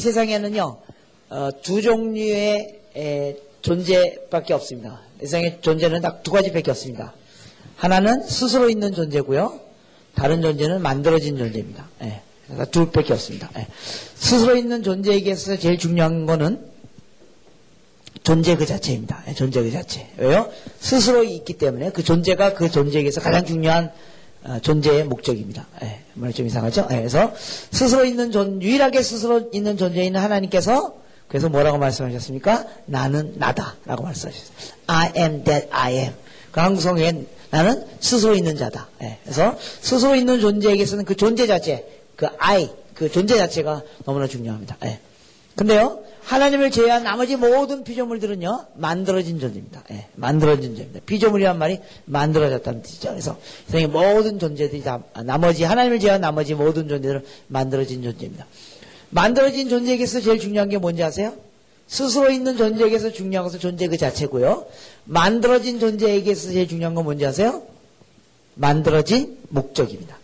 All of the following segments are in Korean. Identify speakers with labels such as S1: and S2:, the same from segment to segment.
S1: 세상에는요 어, 두 종류의 에, 존재밖에 없습니다. 이 세상의 존재는 딱 두 가지밖에 없습니다. 하나는 스스로 있는 존재고요. 다른 존재는 만들어진 존재입니다. 예, 그러니까 둘밖에 없습니다. 예. 스스로 있는 존재에게 있어서 제일 중요한 거는 존재 그 자체입니다. 예, 존재 그 자체. 왜요? 스스로 있기 때문에 그 존재가 그 존재에게서 가장 중요한 어, 존재의 목적입니다. 예, 말이 좀 이상하죠? 예, 그래서 스스로 있는 존, 유일하게 스스로 있는 존재인 하나님께서 그래서 뭐라고 말씀하셨습니까? 나는 나다라고 말씀하셨어요. I am that I am. 그 한국 성경에 나는 스스로 있는 자다. 예, 그래서 스스로 있는 존재에게서는 그 존재 자체, 그 I, 그 존재 자체가 너무나 중요합니다. 예. 근데요, 하나님을 제외한 나머지 모든 피조물들은요, 만들어진 존재입니다. 예, 만들어진 존재입니다. 피조물이란 말이 만들어졌다는 뜻이죠. 그래서 세상의 모든 존재들이 다, 나머지, 하나님을 제외한 나머지 모든 존재들은 만들어진 존재입니다. 만들어진 존재에게서 제일 중요한 게 뭔지 아세요? 스스로 있는 존재에게서 중요한 것은 존재 그 자체고요. 만들어진 존재에게서 제일 중요한 건 뭔지 아세요? 만들어진 목적입니다.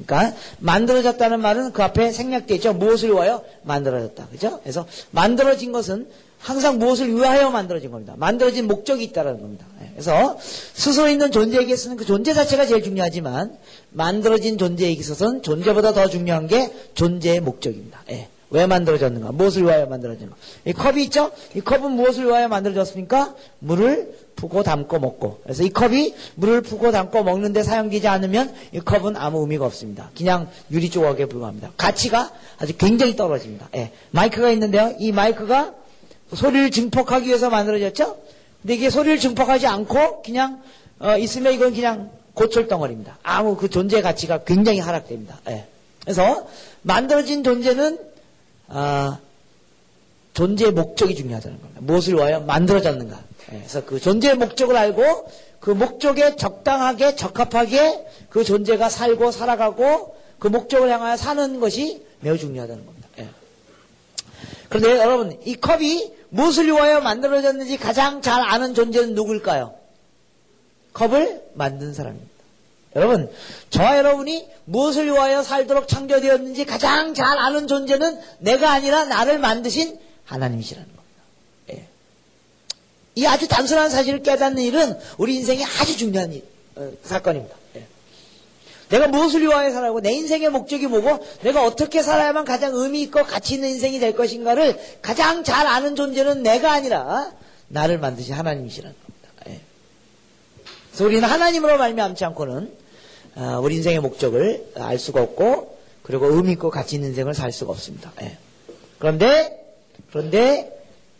S1: 예. 그러니까 만들어졌다는 말은 그 앞에 생략되어 있죠. 무엇을 위하여 만들어졌다. 그죠? 그래서 만들어진 것은 항상 무엇을 위하여 만들어진 겁니다. 만들어진 목적이 있다는 겁니다. 예. 그래서 스스로 있는 존재에게서는 그 존재 자체가 제일 중요하지만 만들어진 존재에 있어서는 존재보다 더 중요한 게 존재의 목적입니다. 예. 왜 만들어졌는가? 무엇을 위하여 만들어졌는가? 이 컵이 있죠? 이 컵은 무엇을 위하여 만들어졌습니까? 물을 푸고 담고 먹고. 그래서 이 컵이 물을 푸고 담고 먹는데 사용되지 않으면 이 컵은 아무 의미가 없습니다. 그냥 유리 조각에 불과합니다. 가치가 아주 굉장히 떨어집니다. 예. 마이크가 있는데요. 이 마이크가 소리를 증폭하기 위해서 만들어졌죠? 근데 이게 소리를 증폭하지 않고 그냥 어, 있으면 이건 그냥 고철 덩어리입니다. 아무 그 존재 가치가 굉장히 하락됩니다. 예. 그래서 만들어진 존재는 아, 존재의 목적이 중요하다는 겁니다. 무엇을 위하여 만들어졌는가. 예, 그래서 그 존재의 목적을 알고 그 목적에 적당하게 적합하게 그 존재가 살고 살아가고 그 목적을 향하여 사는 것이 매우 중요하다는 겁니다. 예. 그런데 여러분 이 컵이 무엇을 위하여 만들어졌는지 가장 잘 아는 존재는 누굴까요? 컵을 만든 사람입니다. 여러분, 저와 여러분이 무엇을 위하여 살도록 창조되었는지 가장 잘 아는 존재는 내가 아니라 나를 만드신 하나님이시라는 겁니다. 예. 이 아주 단순한 사실을 깨닫는 일은 우리 인생에 아주 중요한 일, 어, 사건입니다. 예. 내가 무엇을 위하여 살아고 내 인생의 목적이 뭐고 내가 어떻게 살아야만 가장 의미 있고 가치 있는 인생이 될 것인가를 가장 잘 아는 존재는 내가 아니라 나를 만드신 하나님이시라는 겁니다. 예. 그래서 우리는 하나님으로 말미암지 않고는 어, 우리 인생의 목적을 알 수가 없고 그리고 의미 있고 가치 있는 인생을 살 수가 없습니다. 예. 그런데 그런데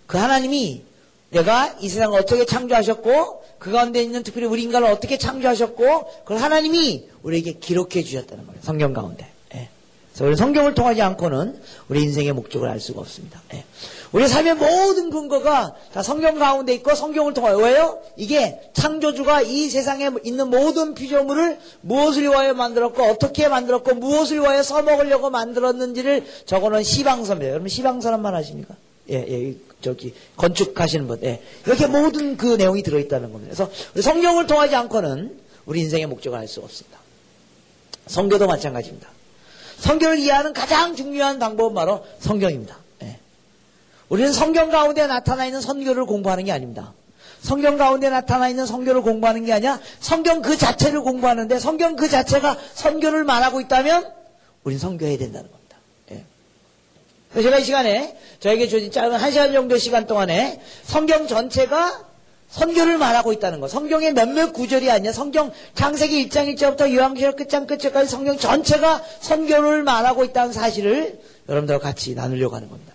S1: 그 하나님이 내가 이 세상을 어떻게 창조하셨고 그 가운데 있는 특별히 우리 인간을 어떻게 창조하셨고 그걸 하나님이 우리에게 기록해 주셨다는 거예요. 성경 가운데. 예. 그래서 우리 성경을 통하지 않고는 우리 인생의 목적을 알 수가 없습니다. 예. 우리 삶의 모든 근거가 다 성경 가운데 있고 성경을 통하여 왜요? 이게 창조주가 이 세상에 있는 모든 피조물을 무엇을 위하여 만들었고 어떻게 만들었고 무엇을 위하여 써먹으려고 만들었는지를 적어놓은 시방서입니다. 여러분 시방서란 말 아십니까? 예, 예, 저기 건축하시는 분, 예. 이렇게 모든 그 내용이 들어있다는 겁니다. 그래서 성경을 통하지 않고는 우리 인생의 목적을 알 수가 없습니다. 성교도 마찬가지입니다. 성경을 이해하는 가장 중요한 방법은 바로 성경입니다. 예. 우리는 성경 가운데 나타나 있는 선교를 공부하는 게 아닙니다. 성경 가운데 나타나 있는 성교를 공부하는 게 아니라 성경 그 자체를 공부하는데 성경 그 자체가 선교를 말하고 있다면 우리는 선교해야 된다는 겁니다. 제가 이 시간에 저에게 주어진 짧은 한 시간 정도 시간 동안에 성경 전체가 선교를 말하고 있다는 것. 성경의 몇몇 구절이 아니라 성경 창세기 1장 1절부터 요한계시록 끝장 끝절까지 성경 전체가 선교를 말하고 있다는 사실을 여러분들과 같이 나누려고 하는 겁니다.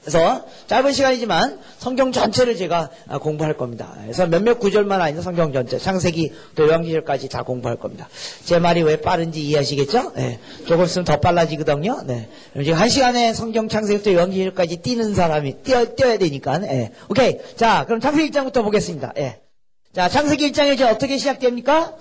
S1: 예. 그래서 짧은 시간이지만 성경 전체를 제가 공부할 겁니다. 그래서 몇몇 구절만 아니라 성경 전체, 창세기 또 요한계시록까지 다 공부할 겁니다. 제 말이 왜 빠른지 이해하시겠죠? 네. 조금 있으면 더 빨라지거든요. 네. 지금 한 시간에 성경 창세기부터 요한계시록까지 뛰는 사람이 뛰어, 뛰어야 되니까. 네. 오케이. 자, 그럼 창세기 1장부터 보겠습니다. 예. 자, 창세기 1장이 이제 어떻게 시작됩니까?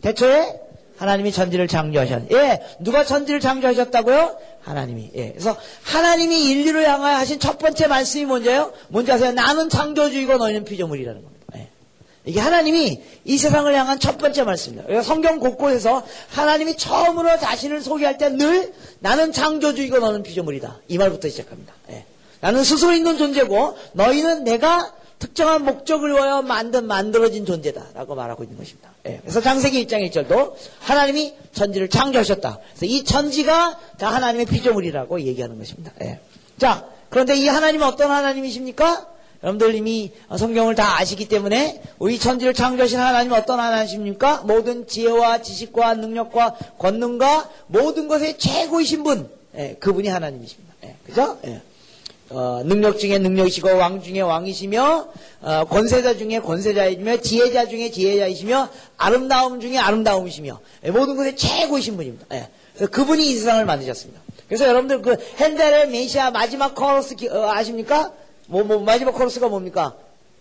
S1: 대초에 하나님이 천지를 창조하셨. 예, 누가 천지를 창조하셨다고요? 하나님이. 예, 그래서 하나님이 인류를 향하여 하신 첫 번째 말씀이 뭔지요? 뭔지 아세요? 나는 창조주이고 너희는 피조물이라는 겁니다. 예. 이게 하나님이 이 세상을 향한 첫 번째 말씀입니다. 그러니까 성경 곳곳에서 하나님이 처음으로 자신을 소개할 때 늘 나는 창조주이고 너는 피조물이다. 이 말부터 시작합니다. 예. 나는 스스로 있는 존재고 너희는 내가 특정한 목적을 위하여 만든 만들어진 존재다라고 말하고 있는 것입니다. 예. 그래서 장세기 1장 1절도 하나님이 천지를 창조하셨다. 그래서 이 천지가 다 하나님의 피조물이라고 얘기하는 것입니다. 예. 자, 그런데 이 하나님은 어떤 하나님이십니까? 여러분들 이미 성경을 다 아시기 때문에 우리 천지를 창조하신 하나님은 어떤 하나님입니까? 모든 지혜와 지식과 능력과 권능과 모든 것의 최고이신 분, 예, 그분이 하나님이십니다. 예, 그죠? 예. 어, 능력 중에 능력이시고 왕 중에 왕이시며 어, 권세자 중에 권세자이시며 지혜자 중에 지혜자이시며 아름다움 중에 아름다움이시며 예, 모든 것의 최고이신 분입니다. 예. 그분이 이 세상을 만드셨습니다. 그래서 여러분들 그 핸델의 메시아 마지막 코러스 기, 어, 아십니까? 뭐, 뭐, 마지막 코러스가 뭡니까?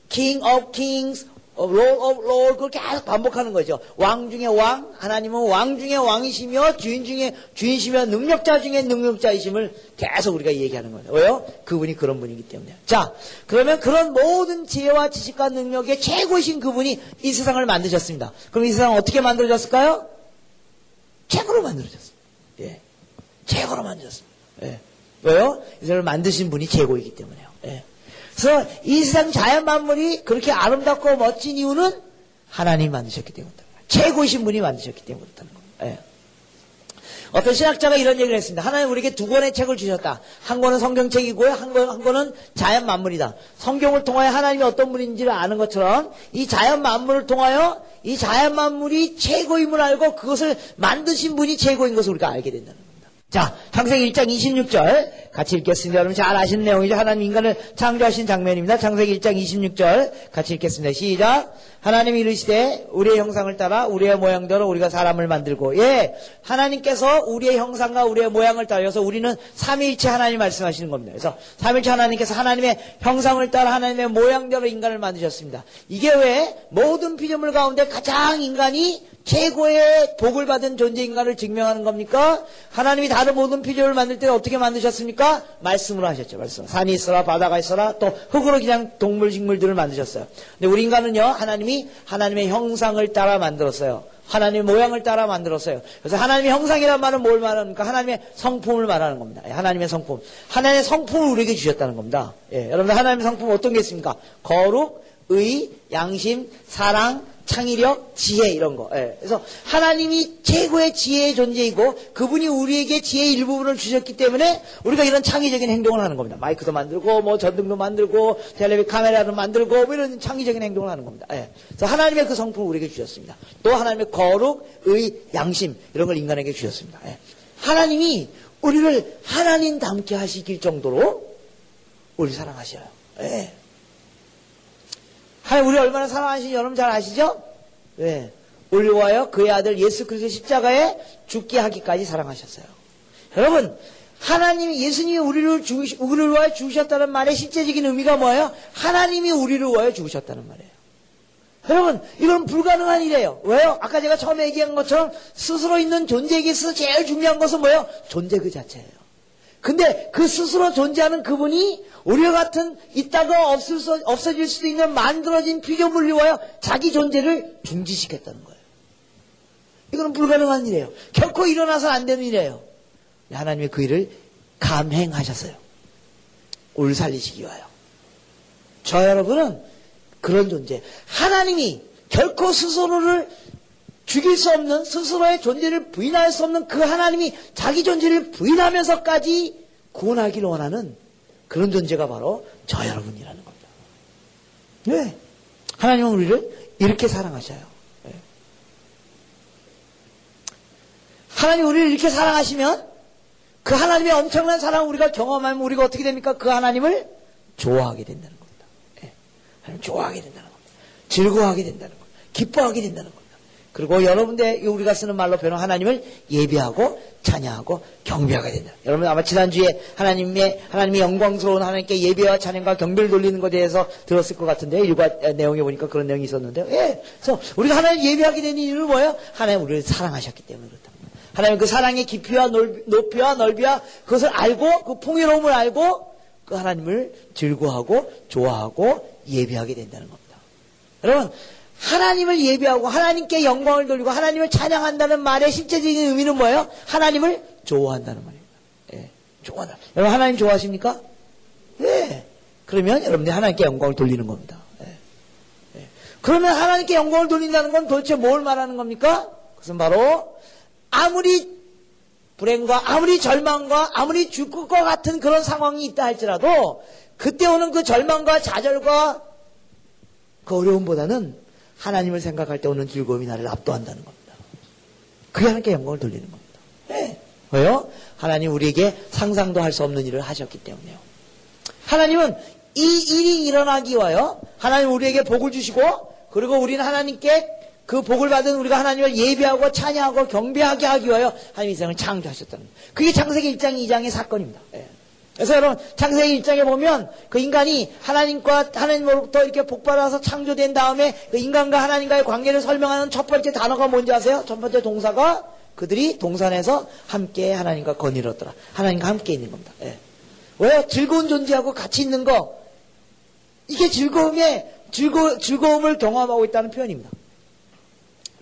S1: King of Kings, Lord of Lords, 그렇게 계속 반복하는 거죠. 왕 중에 왕, 하나님은 왕 중에 왕이시며, 주인 중에 주인이시며, 능력자 중에 능력자이심을 계속 우리가 얘기하는 거예요. 왜요? 그분이 그런 분이기 때문에. 자, 그러면 그런 모든 지혜와 지식과 능력의 최고이신 그분이 이 세상을 만드셨습니다. 그럼 이 세상은 어떻게 만들어졌을까요? 최고로 만들어졌습니다. 예. 최고로 만들었습니다. 예. 왜요? 이 세상을 만드신 분이 최고이기 때문에요. 예. 그래서 이 세상 자연 만물이 그렇게 아름답고 멋진 이유는 하나님이 만드셨기 때문이다. 최고이신 분이 만드셨기 겁니다. 예. 어떤 신학자가 이런 얘기를 했습니다. 하나님 우리에게 두 권의 책을 주셨다. 한 권은 성경책이고요. 한, 권, 한 권은 자연 만물이다. 성경을 통하여 하나님이 어떤 분인지를 아는 것처럼 이 자연 만물을 통하여 이 자연 만물이 최고임을 알고 그것을 만드신 분이 최고인 것을 우리가 알게 된다는 겁니다. 자, 창세기 1장 26절 같이 읽겠습니다. 여러분 잘 아시는 내용이죠. 하나님 인간을 창조하신 장면입니다. 창세기 1장 26절 같이 읽겠습니다. 시작. 하나님이 이르시되 우리의 형상을 따라 우리의 모양대로 우리가 사람을 만들고 예 하나님께서 우리의 형상과 우리의 모양을 따라서 우리는 삼위일체 하나님 말씀하시는 겁니다. 그래서 삼위일체 하나님께서 하나님의 형상을 따라 하나님의 모양대로 인간을 만드셨습니다. 이게 왜 모든 피조물 가운데 가장 인간이 최고의 복을 받은 존재인가를 증명하는 겁니까? 하나님이 다른 모든 피조물을 만들 때 어떻게 만드셨습니까? 말씀으로 하셨죠. 말씀. 산이 있어라, 바다가 있어라, 또 흙으로 그냥 동물, 식물들을 만드셨어요. 근데 우리 인간은요, 하나님이 하나님의 형상을 따라 만들었어요. 하나님의 모양을 따라 만들었어요. 그래서 하나님의 형상이란 말은 뭘 말합니까? 하나님의 성품을 말하는 겁니다. 예, 하나님의 성품. 하나님의 성품을 우리에게 주셨다는 겁니다. 예, 여러분들 하나님의 성품은 어떤 게 있습니까? 거룩, 의, 양심, 사랑, 창의력, 지혜 이런 거. 예. 그래서 하나님이 최고의 지혜의 존재이고 그분이 우리에게 지혜의 일부분을 주셨기 때문에 우리가 이런 창의적인 행동을 하는 겁니다. 마이크도 만들고 뭐 전등도 만들고 텔레비 카메라도 만들고 뭐 이런 창의적인 행동을 하는 겁니다. 예. 그래서 하나님의 그 성품을 우리에게 주셨습니다. 또 하나님의 거룩, 의, 양심 이런 걸 인간에게 주셨습니다. 예. 하나님이 우리를 하나님 닮게 하시길 정도로 우리 사랑하셔요. 예. 하나님 우리 얼마나 사랑하시는지 여러분 잘 아시죠? 네. 올려와요 그의 아들 예수 그리스도 십자가에 죽게 하기까지 사랑하셨어요. 여러분 하나님이 예수님이 우리를 죽으시, 우리를 위하여 죽으셨다는 말의 실제적인 의미가 뭐예요? 하나님이 우리를 위하여 죽으셨다는 말이에요. 여러분 이건 불가능한 일이에요. 왜요? 아까 제가 처음에 얘기한 것처럼 스스로 있는 존재에게 있어서 제일 중요한 것은 뭐예요? 존재 그 자체예요. 근데 그 스스로 존재하는 그분이 우리와 같은 있다가 없을 수, 없어질 수도 있는 만들어진 피조물을 위하여 자기 존재를 중지시켰다는 거예요. 이거는 불가능한 일이에요. 결코 일어나서 안 되는 일이에요. 하나님의 그 일을 감행하셨어요. 올 살리시기 위하여. 저 여러분은 그런 존재. 하나님이 결코 스스로를 죽일 수 없는 스스로의 존재를 부인할 수 없는 그 하나님이 자기 존재를 부인하면서까지 구원하기를 원하는 그런 존재가 바로 저 여러분이라는 겁니다. 네. 하나님은 우리를 이렇게 사랑하셔요. 네. 하나님 우리를 이렇게 사랑하시면 그 하나님의 엄청난 사랑을 우리가 경험하면 우리가 어떻게 됩니까? 그 하나님을 좋아하게 된다는 겁니다. 네. 하나님 좋아하게 된다는 겁니다. 즐거워하게 된다는 겁니다. 기뻐하게 된다는 겁니다. 그리고 여러분들 우리가 쓰는 말로 표현 하나님을 예배하고 찬양하고 경배하게 된다. 여러분 아마 지난주에 하나님의 하나님의 영광스러운 하나님께 예배와 찬양과 경배를 돌리는 것에 대해서 들었을 것 같은데 일과 내용에 보니까 그런 내용이 있었는데요. 예. 그래서 우리가 하나님 예배하게 되는 이유는 뭐예요? 하나님 우리를 사랑하셨기 때문에 그렇다. 하나님 그 사랑의 깊이와 높이와 넓이와 그것을 알고 그 풍요로움을 알고 그 하나님을 즐거워하고 좋아하고 예배하게 된다는 겁니다. 여러분 하나님을 예배하고 하나님께 영광을 돌리고 하나님을 찬양한다는 말의 실제적인 의미는 뭐예요? 하나님을 좋아한다는 말입니다. 예, 좋아한다. 여러분 하나님 좋아하십니까? 예. 그러면 여러분들이 하나님께 영광을 돌리는 겁니다. 예. 예. 그러면 하나님께 영광을 돌린다는 건 도대체 뭘 말하는 겁니까? 그것은 바로 아무리 불행과 아무리 절망과 아무리 죽을 것 같은 그런 상황이 있다 할지라도 그때 오는 그 절망과 좌절과 그 어려움보다는 하나님을 생각할 때 오는 즐거움이 나를 압도한다는 겁니다. 그게 하나님께 영광을 돌리는 겁니다. 네. 왜요? 하나님 우리에게 상상도 할 수 없는 일을 하셨기 때문에요. 하나님은 이 일이 일어나기 위하여 하나님 우리에게 복을 주시고 그리고 우리는 하나님께 그 복을 받은 우리가 하나님을 예배하고 찬양하고 경배하게 하기 위하여 하나님 이 세상을 창조하셨다는 거예요. 그게 창세기 1장 2장의 사건입니다. 예. 그래서 여러분 창세기 1장에 보면 그 인간이 하나님과 하나님으로부터 이렇게 복받아서 창조된 다음에 그 인간과 하나님과의 관계를 설명하는 첫 번째 단어가 뭔지 아세요? 첫 번째 동사가 그들이 동산에서 함께 하나님과 거닐었더라. 하나님과 함께 있는 겁니다. 예. 왜? 즐거운 존재하고 같이 있는 거. 이게 즐거움에 즐거, 즐거움을 경험하고 있다는 표현입니다.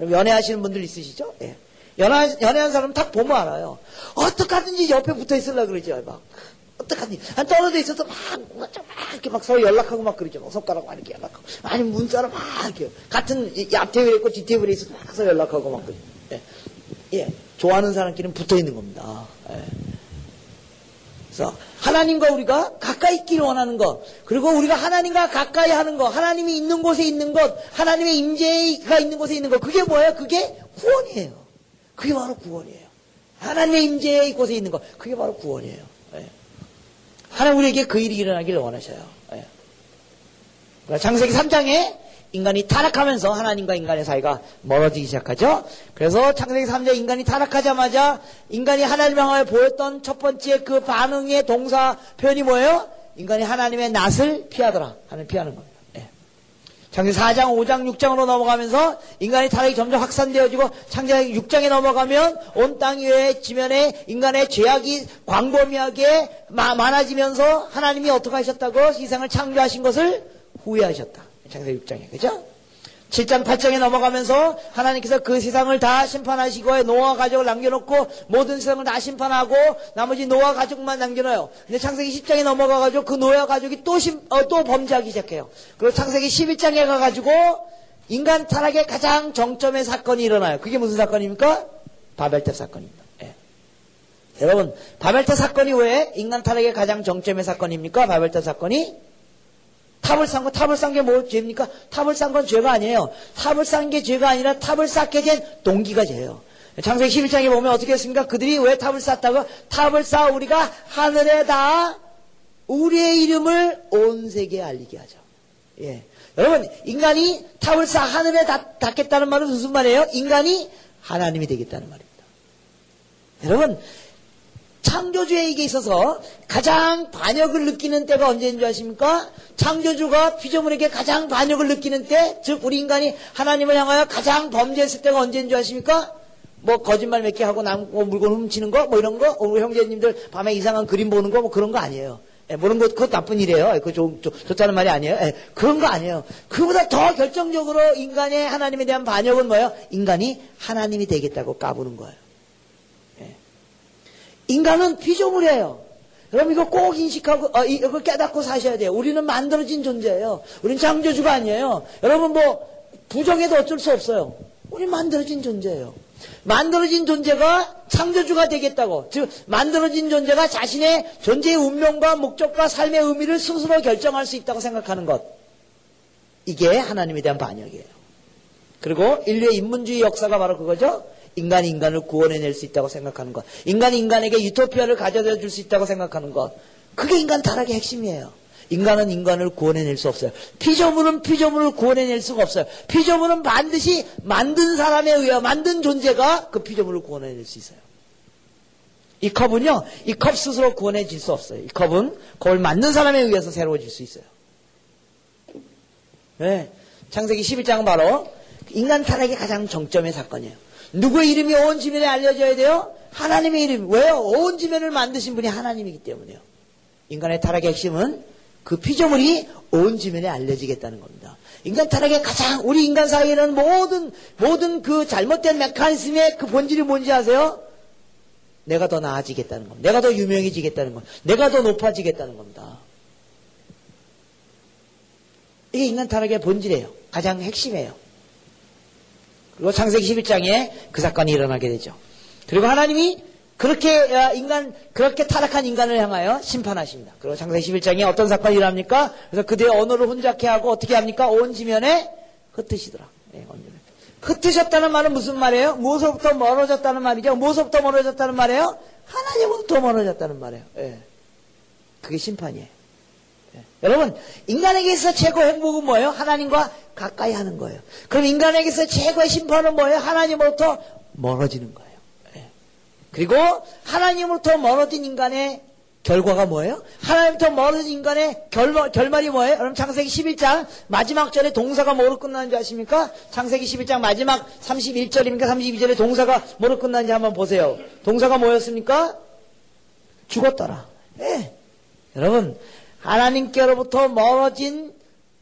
S1: 연애하시는 분들 있으시죠? 예. 연애, 연애한 사람 딱 보면 알아요. 어떡하든지 옆에 붙어 있으려 그러죠. 막. 어떡하니? 한 떨어져 있어서 막, 막, 이렇게 막 서로 연락하고 막 그러죠. 막 손가락 막 이렇게 연락하고. 아니면 문자로 막 이렇게. 같은 앞 테이블에 있고 뒷 테이블에 있어서 막 서로 연락하고 막 그러죠. 예. 예. 좋아하는 사람끼리는 붙어 있는 겁니다. 예. 그래서 하나님과 우리가 가까이 있기를 원하는 것, 그리고 우리가 하나님과 가까이 하는 것, 하나님이 있는 곳에 있는 것, 하나님의 임재가 있는 곳에 있는 것, 그게 뭐예요? 그게 구원이에요. 그게 바로 구원이에요. 하나님의 임재의 곳에 있는 것, 그게 바로 구원이에요. 예. 하나님 우리에게 그 일이 일어나기를 원하셔요. 예. 그러니까 장세기 3장에 인간이 타락하면서 하나님과 인간의 사이가 멀어지기 시작하죠. 그래서 창세기 3장 인간이 타락하자마자 인간이 하나님을 향하여 보였던 첫 번째 그 반응의 동사 표현이 뭐예요? 인간이 하나님의 낯을 피하더라. 하는 피하는 겁니다. 예. 창세기 4장, 5장, 6장으로 넘어가면서 인간의 타락이 점점 확산되어지고 창세기 6장에 넘어가면 온 땅 위에 지면에 인간의 죄악이 광범위하게 많아지면서 하나님이 어떻게 하셨다고 세상을 창조하신 것을 후회하셨다. 창세기 6장에 그죠? 7장 8장에 넘어가면서 하나님께서 그 세상을 다 심판하시고 노아 가족을 남겨놓고 모든 세상을 다 심판하고 나머지 노아 가족만 남겨놔요. 근데 창세기 10장에 넘어가가지고 그 노아 가족이 또, 심, 어, 또 범죄하기 시작해요. 그리고 창세기 11장에 가가지고 인간 타락의 가장 정점의 사건이 일어나요. 그게 무슨 사건입니까? 바벨탑 사건입니다. 예. 여러분 바벨탑 사건이 왜 인간 타락의 가장 정점의 사건입니까? 바벨탑 사건이 탑을 쌓은 거, 탑을 쌓은 게 뭐 죄입니까? 탑을 쌓은 건 죄가 아니에요. 탑을 쌓은 게 죄가 아니라 탑을 쌓게 된 동기가 죄예요. 창세기 11장에 보면 어떻게 했습니까? 그들이 왜 탑을 쌓다가 탑을 쌓아 우리가 하늘에다 우리의 이름을 온 세계에 알리게 하죠. 예. 여러분, 인간이 탑을 쌓아 하늘에 닿겠다는 말은 무슨 말이에요? 인간이 하나님이 되겠다는 말입니다. 여러분, 창조주에게 있어서 가장 반역을 느끼는 때가 언제인 줄 아십니까? 창조주가 피조물에게 가장 반역을 느끼는 때, 즉 우리 인간이 하나님을 향하여 가장 범죄했을 때가 언제인 줄 아십니까? 뭐 거짓말 몇 개 하고 남뭐 물건 훔치는 거, 뭐 이런 거, 우리 형제님들 밤에 이상한 그림 보는 거, 뭐 그런 거 아니에요. 예, 모르는 것, 그거 나쁜 일이에요. 그거 좋, 좋, 좋다는 말이 아니에요. 예, 그런 거 아니에요. 그보다 더 결정적으로 인간의 하나님에 대한 반역은 뭐예요? 인간이 하나님이 되겠다고 까부는 거예요. 인간은 피조물이에요. 여러분 이거 꼭 인식하고 어, 이거 깨닫고 사셔야 돼요. 우리는 만들어진 존재예요. 우리는 창조주가 아니에요. 여러분 뭐 부정해도 어쩔 수 없어요. 우리 만들어진 존재예요. 만들어진 존재가 창조주가 되겠다고 즉 만들어진 존재가 자신의 존재의 운명과 목적과 삶의 의미를 스스로 결정할 수 있다고 생각하는 것 이게 하나님에 대한 반역이에요. 그리고 인류의 인문주의 역사가 바로 그거죠. 인간이 인간을 구원해낼 수 있다고 생각하는 것. 인간이 인간에게 유토피아를 가져다 줄 수 있다고 생각하는 것. 그게 인간 타락의 핵심이에요. 인간은 인간을 구원해낼 수 없어요. 피조물은 피조물을 구원해낼 수가 없어요. 피조물은 반드시 만든 사람에 의해 만든 존재가 그 피조물을 구원해낼 수 있어요. 이 컵은요, 이 컵 스스로 구원해질 수 없어요. 이 컵은 그걸 만든 사람에 의해서 새로워질 수 있어요. 네. 창세기 11장은 바로 인간 타락의 가장 정점의 사건이에요. 누구의 이름이 온 지면에 알려져야 돼요? 하나님의 이름. 왜요? 온 지면을 만드신 분이 하나님이기 때문에요. 인간의 타락의 핵심은 그 피조물이 온 지면에 알려지겠다는 겁니다. 인간 타락의 가장 우리 인간 사이에는 모든 모든 그 잘못된 메커니즘의 그 본질이 뭔지 아세요? 내가 더 나아지겠다는 겁니다. 내가 더 유명해지겠다는 겁니다. 내가 더 높아지겠다는 겁니다. 이게 인간 타락의 본질이에요. 가장 핵심이에요. 그리고 창세기 11장에 그 사건이 일어나게 되죠. 그리고 하나님이 그렇게 어, 인간 그렇게 타락한 인간을 향하여 심판하십니다. 그리고 창세기 11장에 어떤 사건이 일어납니까? 그래서 그들의 언어를 혼잡케 하고 어떻게 합니까? 온 지면에 흩으시더라. 네, 흩으셨다는 말은 무슨 말이에요? 무엇으로부터 멀어졌다는 말이죠. 무엇으로부터 멀어졌다는 말이에요? 하나님으로부터 멀어졌다는 말이에요. 네. 그게 심판이에요. 네. 여러분, 인간에게서 최고 행복은 뭐예요? 하나님과 가까이 하는 거예요. 그럼 인간에게서 최고의 심판은 뭐예요? 하나님으로부터 멀어지는 거예요. 그리고 하나님으로부터 멀어진 인간의 결과가 뭐예요? 하나님부터 멀어진 인간의 결말, 결말이 뭐예요? 여러분 창세기 11장 마지막 절에 동사가 뭐로 끝나는지 아십니까? 창세기 11장 마지막 31절입니까? 32절에 동사가 뭐로 끝나는지 한번 보세요. 동사가 뭐였습니까? 죽었더라. 예. 여러분 하나님께로부터 멀어진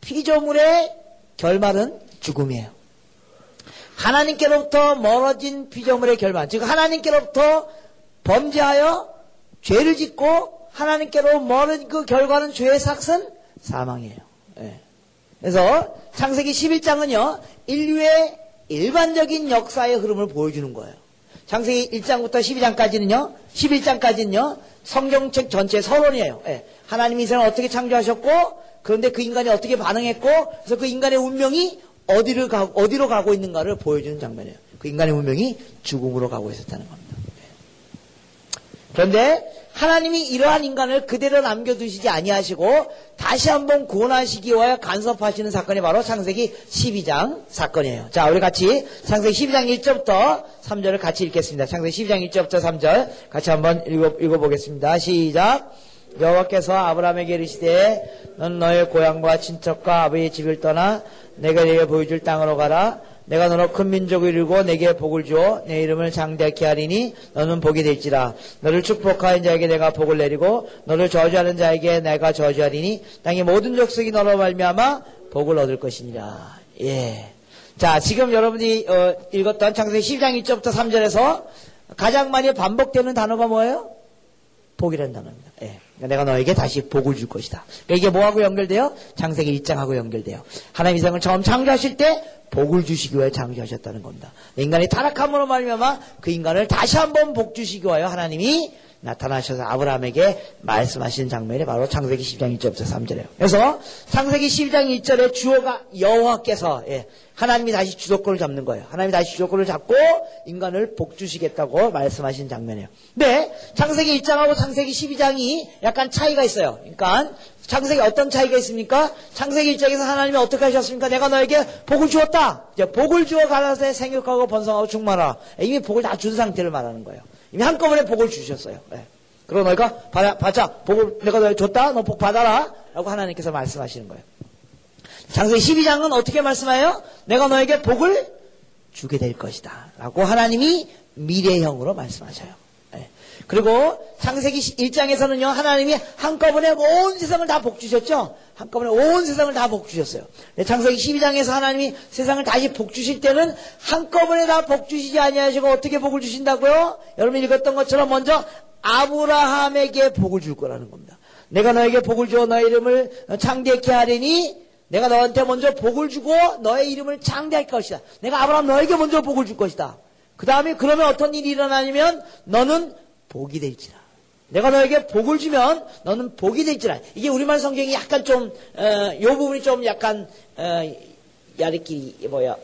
S1: 피조물의 결말은 죽음이에요. 하나님께로부터 멀어진 피조물의 결말, 즉 하나님께로부터 범죄하여 죄를 짓고 하나님께로 멀어진 그 결과는 죄의 삭은 사망이에요. 네. 그래서 창세기 11장은요 인류의 일반적인 역사의 흐름을 보여주는 거예요. 창세기 1장부터 12장까지는요, 11장까지는요, 성경책 전체 서론이에요. 네. 하나님이 이세상을 어떻게 창조하셨고, 그런데 그 인간이 어떻게 반응했고, 그래서 그 인간의 운명이 어디를 가, 어디로 가고 있는가를 보여주는 장면이에요. 그 인간의 운명이 죽음으로 가고 있었다는 겁니다. 그런데 하나님이 이러한 인간을 그대로 남겨두시지 아니하시고 다시 한번 구원하시기 위하여 간섭하시는 사건이 바로 창세기 12장 사건이에요. 자, 우리 같이 창세기 12장 1절부터 3절을 같이 읽겠습니다. 창세기 12장 1절부터 3절 같이 한번 읽어, 읽어보겠습니다. 시작. 여호와께서 아브라함에게 이르시되 넌 너의 고향과 친척과 아버지의 집을 떠나 내가 네게 보여줄 땅으로 가라. 내가 너로 큰 민족을 이루고 내게 복을 주어 내 이름을 장대케 하리니 너는 복이 될지라. 너를 축복하는 자에게 내가 복을 내리고 너를 저주하는 자에게 내가 저주하리니 땅의 모든 족속이 너로 말미암아 복을 얻을 것이니라. 예. 자, 지금 여러분이 어, 읽었던 창세기 12장 1절부터 3절에서 가장 많이 반복되는 단어가 뭐예요? 복이라는 단어입니다. 예. 그러니까 내가 너에게 다시 복을 줄 것이다. 그러니까 이게 뭐하고 연결돼요? 창세기 1장하고 연결돼요. 하나님 이상을 처음 창조하실 때 복을 주시기 위해 창조하셨다는 겁니다. 인간이 타락함으로 말미암아 그 인간을 다시 한번 복 주시기 위하여 하나님이 나타나셔서 아브라함에게 말씀하시는 장면이 바로 창세기 12장 1절부터 3절이에요. 그래서 창세기 12장 1절에 주어가 여호와께서 예, 하나님이 다시 주도권을 잡는 거예요. 하나님이 다시 주도권을 잡고 인간을 복주시겠다고 말씀하신 장면이에요. 근데 창세기 1장하고 창세기 12장이 약간 차이가 있어요. 그러니까 창세기 어떤 차이가 있습니까? 창세기 1장에서 하나님이 어떻게 하셨습니까? 내가 너에게 복을 주었다. 이제 복을 주어 가라사에 생육하고 번성하고 충만하라. 이미 복을 다 준 상태를 말하는 거예요. 이미 한꺼번에 복을 주셨어요. 네. 그리고 너희가 받아, 받자. 복을 내가 너희 줬다. 너 복 받아라. 라고 하나님께서 말씀하시는 거예요. 장세기 12장은 어떻게 말씀해요? 내가 너에게 복을 주게 될 것이다. 라고 하나님이 미래형으로 말씀하셔요. 네. 그리고 창세기 1장에서는요, 하나님이 한꺼번에 온 세상을 다 복 주셨죠? 한꺼번에 온 세상을 다 복 주셨어요. 창세기 12장에서 하나님이 세상을 다시 복 주실 때는 한꺼번에 다 복 주시지 아니하시고 어떻게 복을 주신다고요? 여러분 읽었던 것처럼 먼저 아브라함에게 복을 줄 거라는 겁니다. 내가 너에게 복을 주어 너의 이름을 창대케 하리니 내가 너한테 먼저 복을 주고 너의 이름을 창대할 것이다. 내가 아브라함 너에게 먼저 복을 줄 것이다. 그 다음에 그러면 어떤 일이 일어나냐면 너는 복이 될지라. 내가 너에게 복을 주면 너는 복이 될지라. 이게 우리말 성경이 약간 좀, 어, 요 부분이 좀 약간, 어, 야리끼리, 뭐야,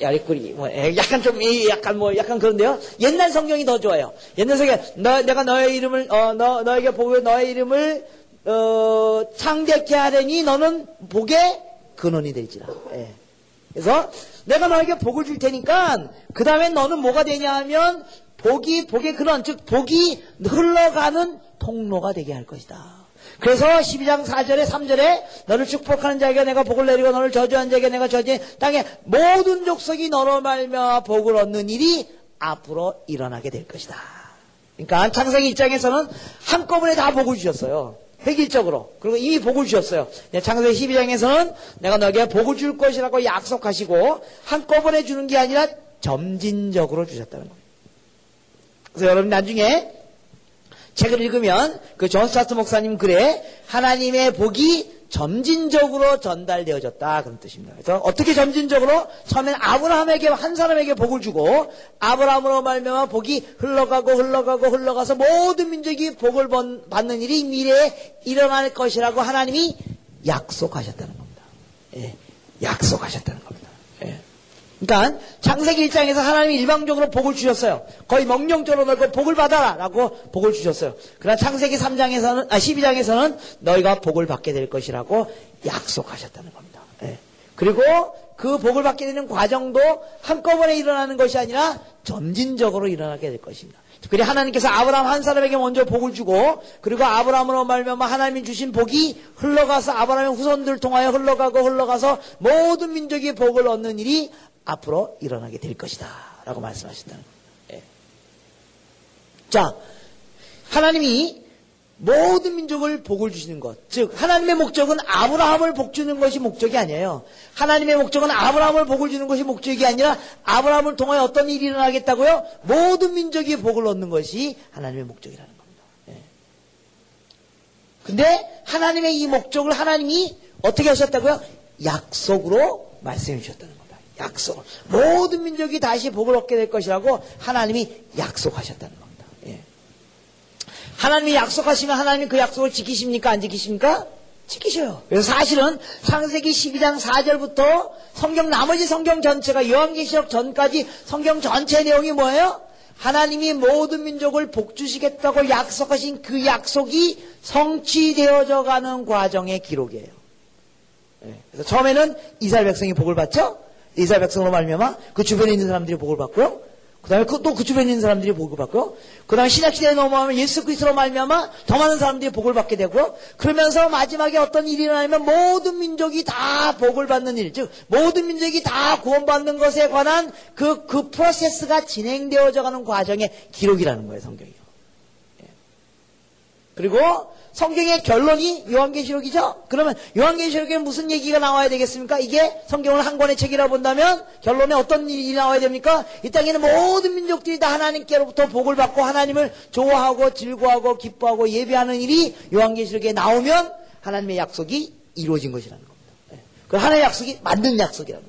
S1: 야리꾸리, 뭐, 약간 좀, 약간 뭐, 약간 그런데요. 옛날 성경이 더 좋아요. 옛날 성경, 너, 내가 너의 이름을, 어, 너, 너에게 복을, 너의 이름을 어, 창대케 하려니 너는 복의 근원이 될지라. 예. 그래서 내가 너에게 복을 줄 테니까 그 다음에 너는 뭐가 되냐 하면 복이 복의 근원 즉 복이 흘러가는 통로가 되게 할 것이다. 그래서 12장 4절에 3절에 너를 축복하는 자에게 내가 복을 내리고 너를 저주하는 자에게 내가 저주해 땅에 모든 족속이 너로 말며 복을 얻는 일이 앞으로 일어나게 될 것이다. 그러니까 창세기 1장에서는 한꺼번에 다 복을 주셨어요. 획일적으로. 그리고 이미 복을 주셨어요. 네, 창세기 12장에서는 내가 너에게 복을 줄 것이라고 약속하시고 한꺼번에 주는 게 아니라 점진적으로 주셨다는 거예요. 그래서 여러분 나중에 책을 읽으면 그 존 스토트 목사님 글에 하나님의 복이 점진적으로 전달되어졌다 그런 뜻입니다. 그래서 어떻게 점진적으로 처음엔 아브라함에게 한 사람에게 복을 주고 아브라함으로 말미암아 복이 흘러가고 흘러가고 흘러가서 모든 민족이 복을 받는 일이 미래에 일어날 것이라고 하나님이 약속하셨다는 겁니다. 예, 약속하셨다는 겁니다. 예. 그러니까 창세기 1장에서 하나님이 일방적으로 복을 주셨어요. 거의 명령적으로 너희가 복을 받아라 라고 복을 주셨어요. 그러나 창세기 3장에서는 아 12장에서는 너희가 복을 받게 될 것이라고 약속하셨다는 겁니다. 예. 그리고 그 복을 받게 되는 과정도 한꺼번에 일어나는 것이 아니라 점진적으로 일어나게 될 것입니다. 그래 하나님께서 아브라함 한 사람에게 먼저 복을 주고 그리고 아브라함으로 말미암아 하나님이 주신 복이 흘러가서 아브라함의 후손들을 통하여 흘러가고 흘러가서 모든 민족이 복을 얻는 일이 앞으로 일어나게 될 것이다. 라고 말씀하신다는 거예요. 예. 자, 하나님이 모든 민족을 복을 주시는 것. 즉, 하나님의 목적은 아브라함을 복 주는 것이 목적이 아니에요. 하나님의 목적은 아브라함을 복을 주는 것이 목적이 아니라 아브라함을 통하여 어떤 일이 일어나겠다고요? 모든 민족이 복을 얻는 것이 하나님의 목적이라는 겁니다. 예. 근데 하나님의 이 목적을 하나님이 어떻게 하셨다고요? 약속으로 말씀해 주셨다는 겁니다. 약속. 모든 민족이 다시 복을 얻게 될 것이라고 하나님이 약속하셨다는 겁니다. 예. 하나님이 약속하시면 하나님이 그 약속을 지키십니까? 안 지키십니까? 지키셔요. 그래서 사실은 창세기 12장 4절부터 성경 나머지 성경 전체가 요한계시록 전까지 성경 전체 내용이 뭐예요? 하나님이 모든 민족을 복주시겠다고 약속하신 그 약속이 성취되어져 가는 과정의 기록이에요. 예. 그래서 처음에는 이스라엘 백성이 복을 받죠? 이스라엘 백성으로 말미암아 그 주변에 있는 사람들이 복을 받고요. 그 다음에 그, 또 그 주변에 있는 사람들이 복을 받고요. 그 다음에 신약 시대에 넘어가면 예수 그리스도로 말미암아 더 많은 사람들이 복을 받게 되고요. 그러면서 마지막에 어떤 일이 일어나면 모든 민족이 다 복을 받는 일, 즉 모든 민족이 다 구원받는 것에 관한 그, 그 프로세스가 진행되어져 가는 과정의 기록이라는 거예요, 성경이요. 예. 그리고 성경의 결론이 요한계시록이죠? 그러면 요한계시록에 무슨 얘기가 나와야 되겠습니까? 이게 성경을 한 권의 책이라 본다면 결론에 어떤 일이 나와야 됩니까? 이 땅에는 모든 민족들이 다 하나님께로부터 복을 받고 하나님을 좋아하고 즐거워하고 기뻐하고 예배하는 일이 요한계시록에 나오면 하나님의 약속이 이루어진 것이라는 겁니다. 예. 그 하나님의 약속이 맞는 약속이라는 겁니다.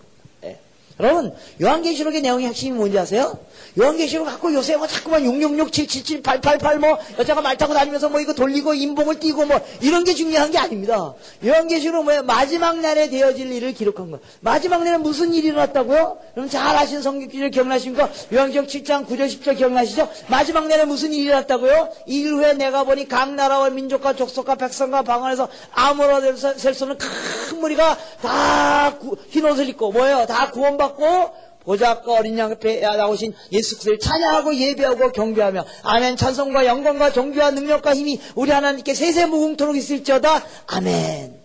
S1: 여러분, 요한계시록의 내용의 핵심이 뭔지 아세요? 요한계시록 갖고 요새 뭐 자꾸만 666, 777, 888 뭐 여자가 말 타고 다니면서 뭐 이거 돌리고 인봉을 띄고 뭐 이런 게 중요한 게 아닙니다. 요한계시록 뭐야? 마지막 날에 되어질 일을 기록한 거예요. 마지막 날에 무슨 일이 일어났다고요? 그럼 잘 아시는 성경기를 기억나십니까? 요한계시록 7장 9절 10절 기억나시죠? 마지막 날에 무슨 일이 일어났다고요? 일 후에 내가 보니 각 나라와 민족과 족속과 백성과 방언에서 아무나 셀 수 없는 큰 무리가 다 흰옷을 입고 뭐예요? 다 구원받 고 받고 보좌과 어린 양 앞에 나오신 예수 그리스도를 찬양하고 예배하고 경배하며 아멘 찬송과 영광과 종교와 능력과 힘이 우리 하나님께 세세 무궁토록 있을지어다 아멘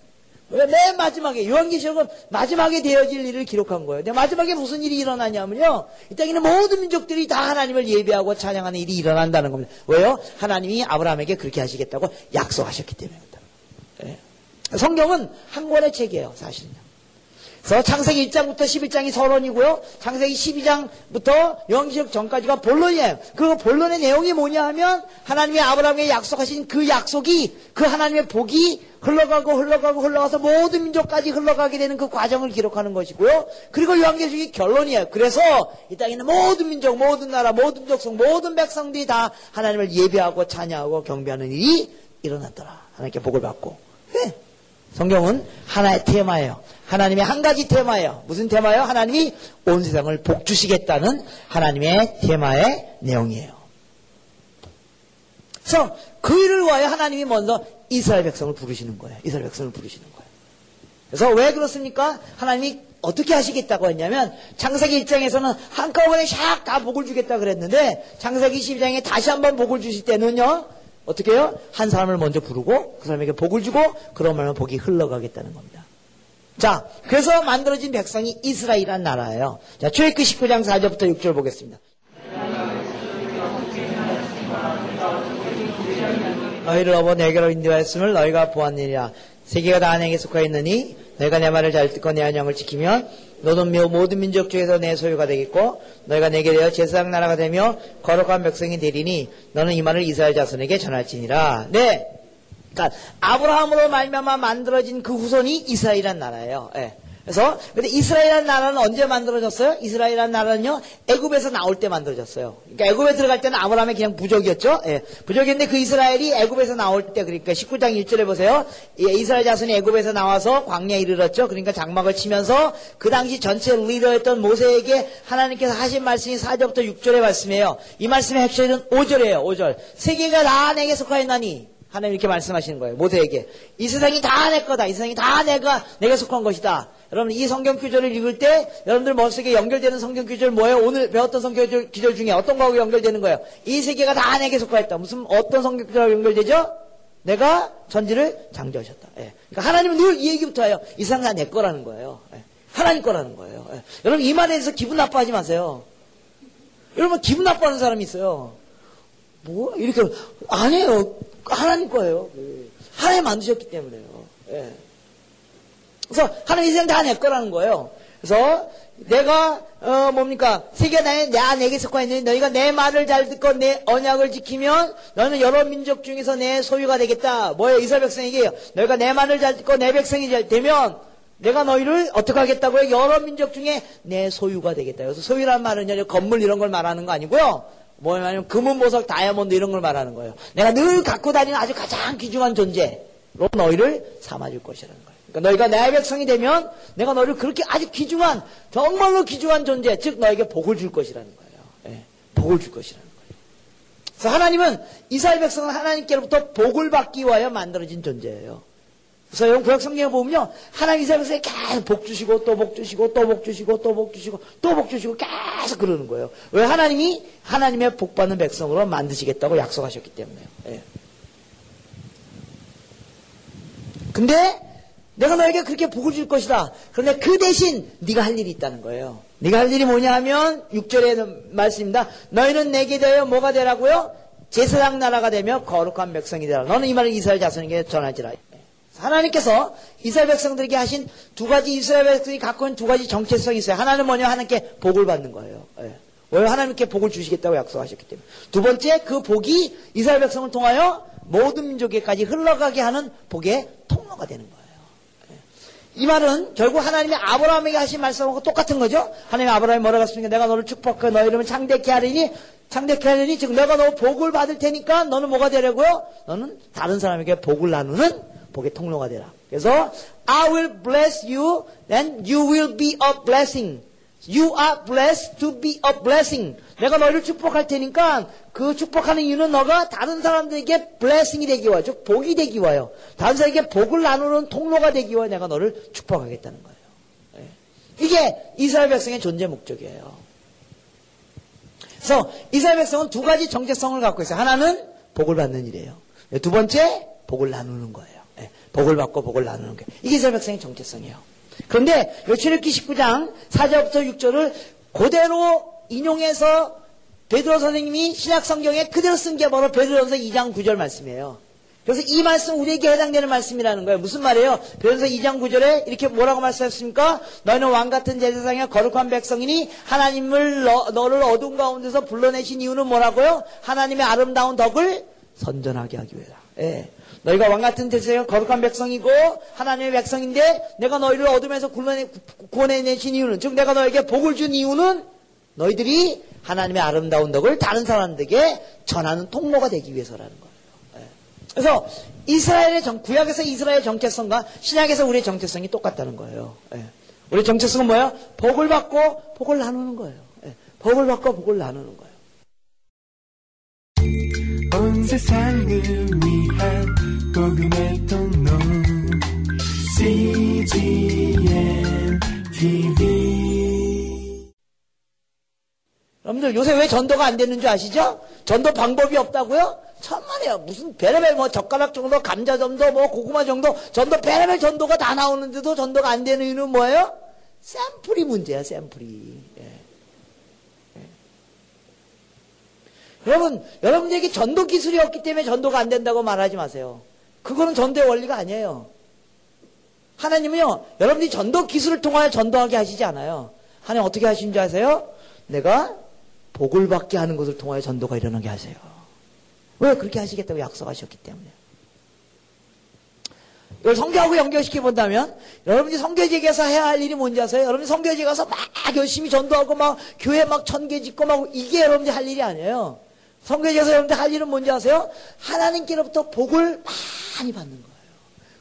S1: 맨 마지막에 요한계시록은 마지막에 되어질 일을 기록한 거예요. 근데 마지막에 무슨 일이 일어나냐면요. 이 땅에 는 모든 민족들이 다 하나님을 예배하고 찬양하는 일이 일어난다는 겁니다. 왜요? 하나님이 아브라함에게 그렇게 하시겠다고 약속하셨기 때문입니다. 네. 성경은 한 권의 책이에요. 사실은요. 그래서 창세기 1장부터 11장이 서론이고요. 창세기 12장부터 영기적 전까지가 본론이에요. 그 본론의 내용이 뭐냐 하면 하나님의 아브라함에게 약속하신 그 약속이 그 하나님의 복이 흘러가고 흘러가고 흘러가서 모든 민족까지 흘러가게 되는 그 과정을 기록하는 것이고요. 그리고 요한계시록이 결론이에요. 그래서 이 땅에 있는 모든 민족, 모든 나라, 모든 족속, 모든 백성들이 다 하나님을 예배하고 찬양하고 경배하는 일이 일어났더라. 하나님께 복을 받고. 네. 성경은 하나의 테마예요. 하나님의 한 가지 테마예요. 무슨 테마예요? 하나님이 온 세상을 복주시겠다는 하나님의 테마의 내용이에요. 그래서 그 일을 위하여 하나님이 먼저 이스라엘 백성을 부르시는 거예요. 이스라엘 백성을 부르시는 거예요. 그래서 왜 그렇습니까? 하나님이 어떻게 하시겠다고 했냐면 창세기 1장에서는 한꺼번에 샥 다 복을 주겠다 그랬는데 창세기 12장에 다시 한번 복을 주실 때는요. 어떻게 해요? 한 사람을 먼저 부르고 그 사람에게 복을 주고 그러면 복이 흘러가겠다는 겁니다. 자, 그래서 만들어진 백성이 이스라엘이란 나라예요. 자, 출애굽 19장 4절부터 6절 보겠습니다. 너희를 업어 내게로 인도하였음을 너희가 보았느니라. 세계가 다 내게 속하여 있느니 너희가 내 말을 잘 듣고 내 안녕을 지키면 너는 모든 민족 중에서 내 소유가 되겠고 너희가 내게 되어 제사장 나라가 되며 거룩한 백성이 되리니 너는 이 말을 이스라엘 자손에게 전할지니라. 네. 그러니까 아브라함으로 말미암아 만들어진 그 후손이 이스라엘이란 나라예요. 예. 그래서 근데 이스라엘이라는 나라는 언제 만들어졌어요? 이스라엘이라는 나라는요 애굽에서 나올 때 만들어졌어요. 그러니까 애굽에 들어갈 때는 아브라함이 그냥 부족이었죠. 예. 부족인데 그 이스라엘이 애굽에서 나올 때 그러니까 19장 1절에 보세요. 예, 이스라엘 자손이 애굽에서 나와서 광야에 이르렀죠. 그러니까 장막을 치면서 그 당시 전체 리더였던 모세에게 하나님께서 하신 말씀이 4절부터 6절의 말씀이에요. 이 말씀의 핵심은 5절이에요. 5절. 세계가 다 내게 속하였나니 하나님 이렇게 말씀하시는 거예요. 모세에게. 이 세상이 다 내 거다. 이 세상이 다 내가 내가 속한 것이다. 여러분 이 성경 규절을 읽을 때 여러분들 머릿속에 연결되는 성경 규절 뭐예요? 오늘 배웠던 성경 규절 중에 어떤 거하고 연결되는 거예요? 이 세계가 다 내게 속하였다. 무슨 어떤 성경 규절하고 연결되죠? 내가 전지를 창조하셨다. 예. 그러니까 하나님은 늘 이 얘기부터 해요. 이 세상 다내 거라는 거예요. 예. 하나님 거라는 거예요. 예. 여러분 이 말에 대해서 기분 나빠하지 마세요. 여러분 기분 나빠하는 사람이 있어요. 뭐 이렇게 아니에요. 하나님 거예요. 하나님 만드셨기 때문에요. 예. 그래서 하나님 이 세상 다 내 거라는 거예요. 그래서 내가 어 뭡니까 세계 나에 내 내게 속하 있는 너희가 내 말을 잘 듣고 내 언약을 지키면 너는 여러 민족 중에서 내 소유가 되겠다. 뭐예요? 이스라엘 백성에게 너희가 내 말을 잘 듣고 내 백성이 잘 되면 내가 너희를 어떻게 하겠다고요? 여러 민족 중에 내 소유가 되겠다. 그래서 소유란 말은요 건물 이런 걸 말하는 거 아니고요. 뭐냐면 금은 보석 다이아몬드 이런 걸 말하는 거예요. 내가 늘 갖고 다니는 아주 가장 귀중한 존재로 너희를 삼아줄 것이라는 거예요. 그러니까 너희가 내 백성이 되면 내가 너를 그렇게 아주 귀중한 정말로 귀중한 존재 즉 너에게 복을 줄 것이라는 거예요. 예, 복을 줄 것이라는 거예요. 그래서 하나님은 이스라엘 백성은 하나님께로부터 복을 받기 위하여 만들어진 존재예요. 그래서 구약 성경에 보면요 하나님 백성에 계속 복 주시고 또 복 주시고 또 복 주시고 또 복 주시고 또 복 주시고 계속 그러는 거예요. 왜 하나님이 하나님의 복 받는 백성으로 만드시겠다고 약속하셨기 때문에요. 예. 근데 내가 너에게 그렇게 복을 줄 것이다. 그런데 그 대신 네가 할 일이 있다는 거예요. 네가 할 일이 뭐냐 하면 6절의 말씀입니다. 너희는 내게 대하여 뭐가 되라고요? 제사장 나라가 되며 거룩한 백성이 되라. 너는 이 말을 이스라엘 자손에게 전하지라. 하나님께서 이스라엘 백성들에게 하신 두 가지 이스라엘 백성이 갖고 있는 두 가지 정체성이 있어요. 하나는 뭐냐? 하나님께 복을 받는 거예요. 예. 왜 하나님께 복을 주시겠다고 약속하셨기 때문에. 두 번째 그 복이 이스라엘 백성을 통하여 모든 민족에까지 흘러가게 하는 복의 통로가 되는 거예요. 이 말은 결국 하나님이 아브라함에게 하신 말씀하고 똑같은 거죠. 하나님이 아브라함이 뭐라고 했습니까? 내가 너를 축복해 너 이름을 창대케 하리니 창대케 하리니 즉 내가 너 복을 받을 테니까 너는 뭐가 되려고요? 너는 다른 사람에게 복을 나누는 복의 통로가 되라. 그래서 I will bless you, then you will be a blessing. You are blessed to be a blessing. 내가 너희를 축복할 테니까 그 축복하는 이유는 너가 다른 사람들에게 blessing이 되기 위하여, 즉 복이 되기 위하여, 다른 사람에게 복을 나누는 통로가 되기 위하여 내가 너를 축복하겠다는 거예요. 예. 이게 이스라엘 백성의 존재 목적이에요. 그래서 이스라엘 백성은 두 가지 정체성을 갖고 있어요. 하나는 복을 받는 일이에요. 두 번째 복을 나누는 거예요. 예. 복을 받고 복을 나누는 게 이게 이스라엘 백성의 정체성이에요. 그런데 요 출애굽기 19장 4절부터 6절을 그대로 인용해서 베드로 선생님이 신약 성경에 그대로 쓴 게 바로 베드로전서 2장 9절 말씀이에요. 그래서 이 말씀 우리에게 해당되는 말씀이라는 거예요. 무슨 말이에요? 베드로전서 2장 9절에 이렇게 뭐라고 말씀했습니까? 너희는 왕 같은 제사장이야 거룩한 백성이니 하나님을 너, 를 어둠 가운데서 불러내신 이유는 뭐라고요? 하나님의 아름다운 덕을 선전하게 하기 위해라. 예. 너희가 왕 같은 대세가 거룩한 백성이고 하나님의 백성인데 내가 너희를 어둠에서 구원해내신 이유는 즉 내가 너에게 복을 준 이유는 너희들이 하나님의 아름다운 덕을 다른 사람들에게 전하는 통로가 되기 위해서라는 거예요. 예. 그래서 이스라엘의 정, 구약에서 이스라엘의 정체성과 신약에서 우리의 정체성이 똑같다는 거예요. 예. 우리의 정체성은 뭐예요? 복을 받고 복을 나누는 거예요. 예. 복을 받고 복을 나누는 거예요. 복음의 통로 CGM TV 여러분들 요새 왜 전도가 안 되는 줄 아시죠? 전도 방법이 없다고요? 천만에요. 무슨 베레벨 뭐 젓가락 정도, 감자 정도, 뭐 고구마 정도, 전도 베레벨 전도가 다 나오는데도 전도가 안 되는 이유는 뭐예요? 샘플이 문제야, 샘플이. 예. 예. 여러분, 여러분들에게 전도 기술이 없기 때문에 전도가 안 된다고 말하지 마세요. 그거는 전도의 원리가 아니에요. 하나님은요, 여러분들이 전도 기술을 통하여 전도하게 하시지 않아요. 하나님 어떻게 하시는 줄 아세요? 내가 복을 받게 하는 것을 통하여 전도가 일어나게 하세요. 왜 그렇게 하시겠다고 약속하셨기 때문에. 이걸 성교하고 연결시켜 본다면 여러분이 성교지에 가서 해야 할 일이 뭔지 아세요? 여러분이 성교지에 가서 막 열심히 전도하고 막 교회 막 천개 짓고 막 이게 여러분이 할 일이 아니에요. 성교지에서 여러분들 할 일은 뭔지 아세요? 하나님께로부터 복을 많이 받는 거예요.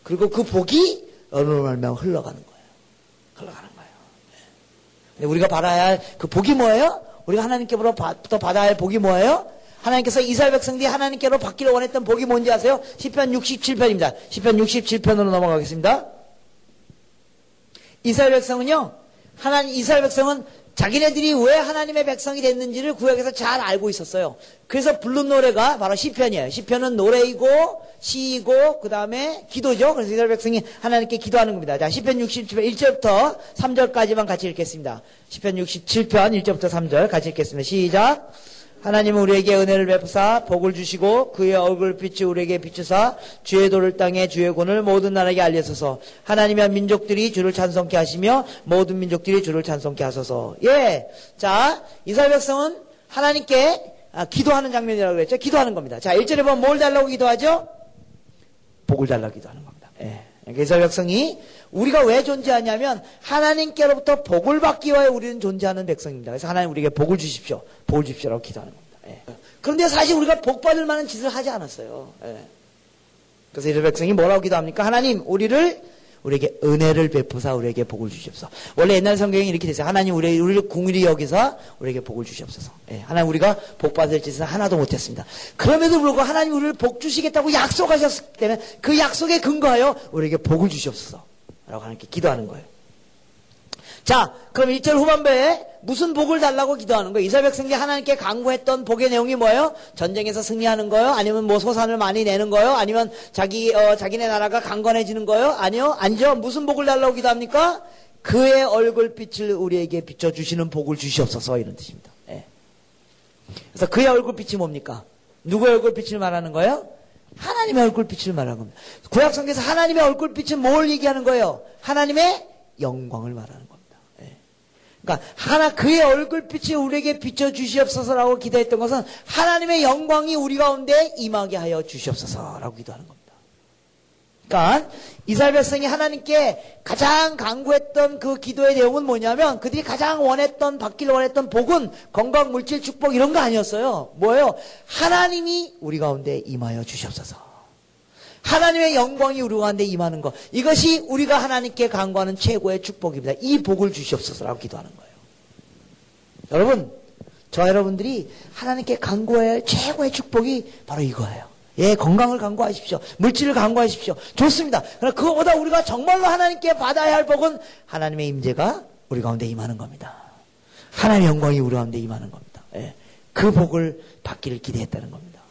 S1: 그리고 그 복이 어느 날면 흘러가는 거예요. 흘러가는 거예요. 네. 우리가 받아야 할 그 복이 뭐예요? 우리가 하나님께로부터 받아야 할 복이 뭐예요? 하나님께서 이스라엘 백성들이 하나님께로 받기를 원했던 복이 뭔지 아세요? 10편 67편입니다. 10편 67편으로 넘어가겠습니다. 이스라엘 백성은요, 하나님, 이스라엘 백성은 자기네들이 왜 하나님의 백성이 됐는지를 구약에서 잘 알고 있었어요. 그래서 부른 노래가 바로 시편이에요. 시편은 노래이고 시이고 그 다음에 기도죠. 그래서 이스라엘 백성이 하나님께 기도하는 겁니다. 자, 시편 67편 1절부터 3절까지만 같이 읽겠습니다. 시편 67편 1절부터 3절 같이 읽겠습니다. 시작. 하나님은 우리에게 은혜를 베푸사 복을 주시고 그의 얼굴 빛이 우리에게 비추사 주의 도를 땅에 주의 권을 모든 나라에게 알려서서 하나님의 민족들이 주를 찬송케 하시며 모든 민족들이 주를 찬송케 하소서. 예. 자, 이스라엘 백성은 하나님께 아, 기도하는 장면이라고 그랬죠. 기도하는 겁니다. 자, 1절에 보면 뭘 달라고 기도하죠? 복을 달라고 기도하는 겁니다. 예. 이스라엘 백성이 우리가 왜 존재하냐면 하나님께로부터 복을 받기 위해 우리는 존재하는 백성입니다. 그래서 하나님 우리에게 복을 주십시오. 복을 주십시오라고 기도하는 겁니다. 예. 그런데 사실 우리가 복 받을 만한 짓을 하지 않았어요. 예. 그래서 이스라엘 백성이 뭐라고 기도합니까? 하나님 우리를 우리에게 은혜를 베푸사 우리에게 복을 주시옵소서. 원래 옛날 성경이 이렇게 됐어요. 하나님 우리, 우리를 궁일이 여기서 우리에게 복을 주시옵소서. 예, 하나님 우리가 복 받을 짓은 하나도 못했습니다. 그럼에도 불구하고 하나님 우리를 복 주시겠다고 약속하셨기 때문에 그 약속에 근거하여 우리에게 복을 주시옵소서. 라고 하나님께 기도하는 거예요. 자, 그럼 1절 후반부에 무슨 복을 달라고 기도하는 거예요? 이스라엘 백성이 하나님께 강구했던 복의 내용이 뭐예요? 전쟁에서 승리하는 거예요? 아니면 뭐 소산을 많이 내는 거예요? 아니면 자기, 어, 자기네 나라가 강건해지는 거예요? 아니요? 아니죠? 무슨 복을 달라고 기도합니까? 그의 얼굴빛을 우리에게 비춰 주시는 복을 주시옵소서 이런 뜻입니다. 네. 그래서 그의 얼굴빛이 뭡니까? 누구의 얼굴빛을 말하는 거예요? 하나님의 얼굴빛을 말하는 겁니다. 구약성경에서 하나님의 얼굴빛은 뭘 얘기하는 거예요? 하나님의 영광을 말하는 겁니다. 예. 그러니까 하나 그의 얼굴빛이 우리에게 비춰 주시옵소서라고 기도했던 것은 하나님의 영광이 우리 가운데 임하게 하여 주시옵소서라고 기도하는 겁니다. 그러니까 이스라엘 백성이 하나님께 가장 강구했던 그 기도의 내용은 뭐냐면 그들이 가장 원했던 받기를 원했던 복은 건강, 물질, 축복 이런 거 아니었어요. 뭐예요? 하나님이 우리 가운데 임하여 주시옵소서. 하나님의 영광이 우리 가운데 임하는 것. 이것이 우리가 하나님께 강구하는 최고의 축복입니다. 이 복을 주시옵소서라고 기도하는 거예요. 여러분, 저 여러분들이 하나님께 강구해야 할 최고의 축복이 바로 이거예요. 예, 건강을 강구하십시오. 물질을 강구하십시오. 좋습니다. 그러나 그거보다 우리가 정말로 하나님께 받아야 할 복은 하나님의 임재가 우리 가운데 임하는 겁니다. 하나님의 영광이 우리 가운데 임하는 겁니다. 예, 그 복을 받기를 기대했다는 겁니다.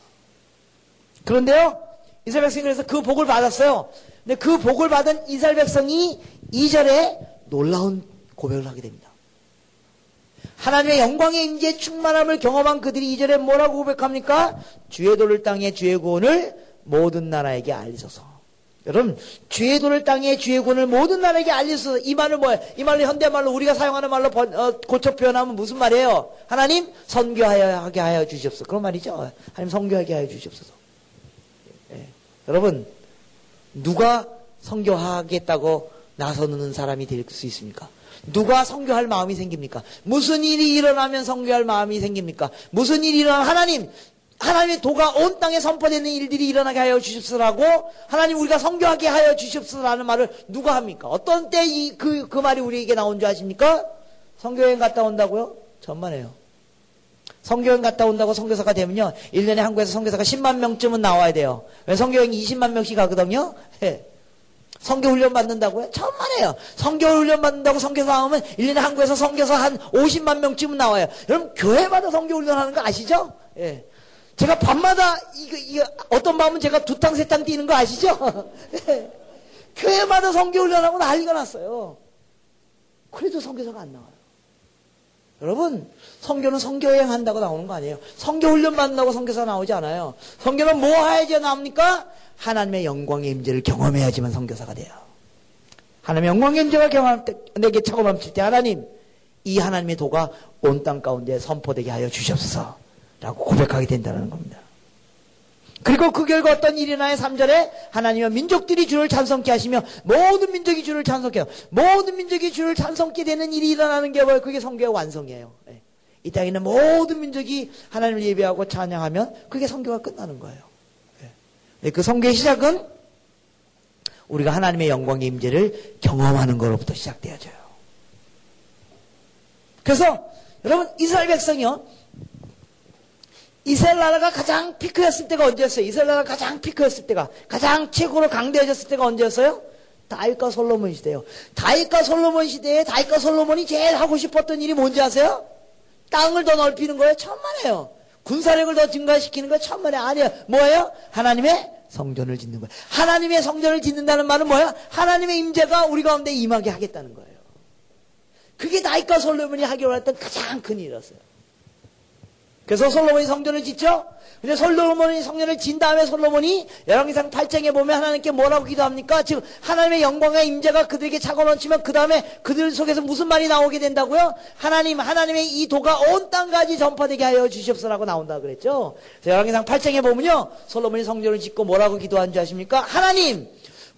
S1: 그런데요, 이스라엘 백성이 그래서 그 복을 받았어요. 근데 그 복을 받은 이스라엘 백성이 2절에 놀라운 고백을 하게 됩니다. 하나님의 영광의 임재 충만함을 경험한 그들이 이절에 뭐라고 고백합니까? 주의 돌을 땅에 주의 구원을 모든 나라에게 알리소서. 여러분, 주의 돌을 땅에 주의 구원을 모든 나라에게 알리소서. 이 말은 뭐예요? 이 말로 현대말로 우리가 사용하는 말로 번, 어, 고쳐 표현하면 무슨 말이에요? 하나님 선교하게 하여 주시옵소서. 그런 말이죠. 하나님 선교하게 하여 주시옵소서. 예. 여러분, 누가 선교하겠다고 나서는 사람이 될 수 있습니까? 누가 성교할 마음이 생깁니까? 무슨 일이 일어나면 성교할 마음이 생깁니까? 무슨 일이 일어나 하나님 하나님의 도가 온 땅에 선포되는 일들이 일어나게 하여 주십시오라고 하나님 우리가 성교하게 하여 주십시오라는 말을 누가 합니까? 어떤 때이그그 말이 우리에게 나온 줄 아십니까? 성교여행 갔다 온다고요? 전만 해요. 성교여행 갔다 온다고 성교사가 되면요. 1년에 한국에서 성교사가 10만 명쯤은 나와야 돼요. 왜 성교여행이 20만 명씩 가거든요. 예. 성교 훈련 받는다고요? 천만에요. 성교 훈련 받는다고 성교사 하면 1년에 한국에서 성교사 한 50만 명쯤은 나와요. 여러분 교회마다 성교 훈련 하는 거 아시죠? 예. 제가 밤마다 이거, 이거 어떤 밤은 제가 두 탕 세 탕 뛰는 거 아시죠? 예. 교회마다 성교 훈련하고 난리가 났어요. 그래도 성교사가 안 나와요. 여러분, 성교는 성교여행 한다고 나오는 거 아니에요. 성교 훈련 받는다고 성교사 나오지 않아요. 성교는 뭐 해야지 나옵니까? 하나님의 영광의 임재를 경험해야지만 성교사가 돼요. 하나님의 영광의 임재가 경험 내게 차고 넘칠 때 하나님 이 하나님의 도가 온 땅 가운데 선포되게 하여 주시옵소서 라고 고백하게 된다는 겁니다. 그리고 그 결과 어떤 일이 나의 3절에 하나님은 민족들이 주를 찬송케 하시며 모든 민족이 주를 찬송케 해요. 모든 민족이 주를 찬송케 되는 일이 일어나는 게 뭐예요? 그게 성교의 완성이에요. 네. 이 땅에 있는 모든 민족이 하나님을 예배하고 찬양하면 그게 성교가 끝나는 거예요. 네. 그 성교의 시작은 우리가 하나님의 영광의 임재를 경험하는 것로부터 시작되어져요. 그래서 여러분 이스라엘 백성이요. 이스라엘 나라가 가장 피크였을 때가 언제였어요? 이스라엘 나라가 가장 피크였을 때가 가장 최고로 강대해졌을 때가 언제였어요? 다윗과 솔로몬 시대요. 다윗과 솔로몬 시대에 다윗과 솔로몬이 제일 하고 싶었던 일이 뭔지 아세요? 땅을 더 넓히는 거예요. 천만에요. 군사력을 더 증가시키는 거 천만에 아니에요. 뭐예요? 하나님의 성전을 짓는 거예요. 하나님의 성전을 짓는다는 말은 뭐예요? 하나님의 임재가 우리 가운데 임하게 하겠다는 거예요. 그게 다윗과 솔로몬이 하기로 했던 가장 큰 일이었어요. 그래서 솔로몬이 성전을 짓죠? 근데 솔로몬이 성전을 진 다음에 솔로몬이 열왕기상 8장에 보면 하나님께 뭐라고 기도합니까? 지금 하나님의 영광의 임재가 그들에게 차고 넘치면 그 다음에 그들 속에서 무슨 말이 나오게 된다고요? 하나님, 하나님의 이 도가 온 땅까지 전파되게 하여 주시옵소라고 나온다 그랬죠? 열왕기상 8장에 보면요. 솔로몬이 성전을 짓고 뭐라고 기도한 줄 아십니까? 하나님!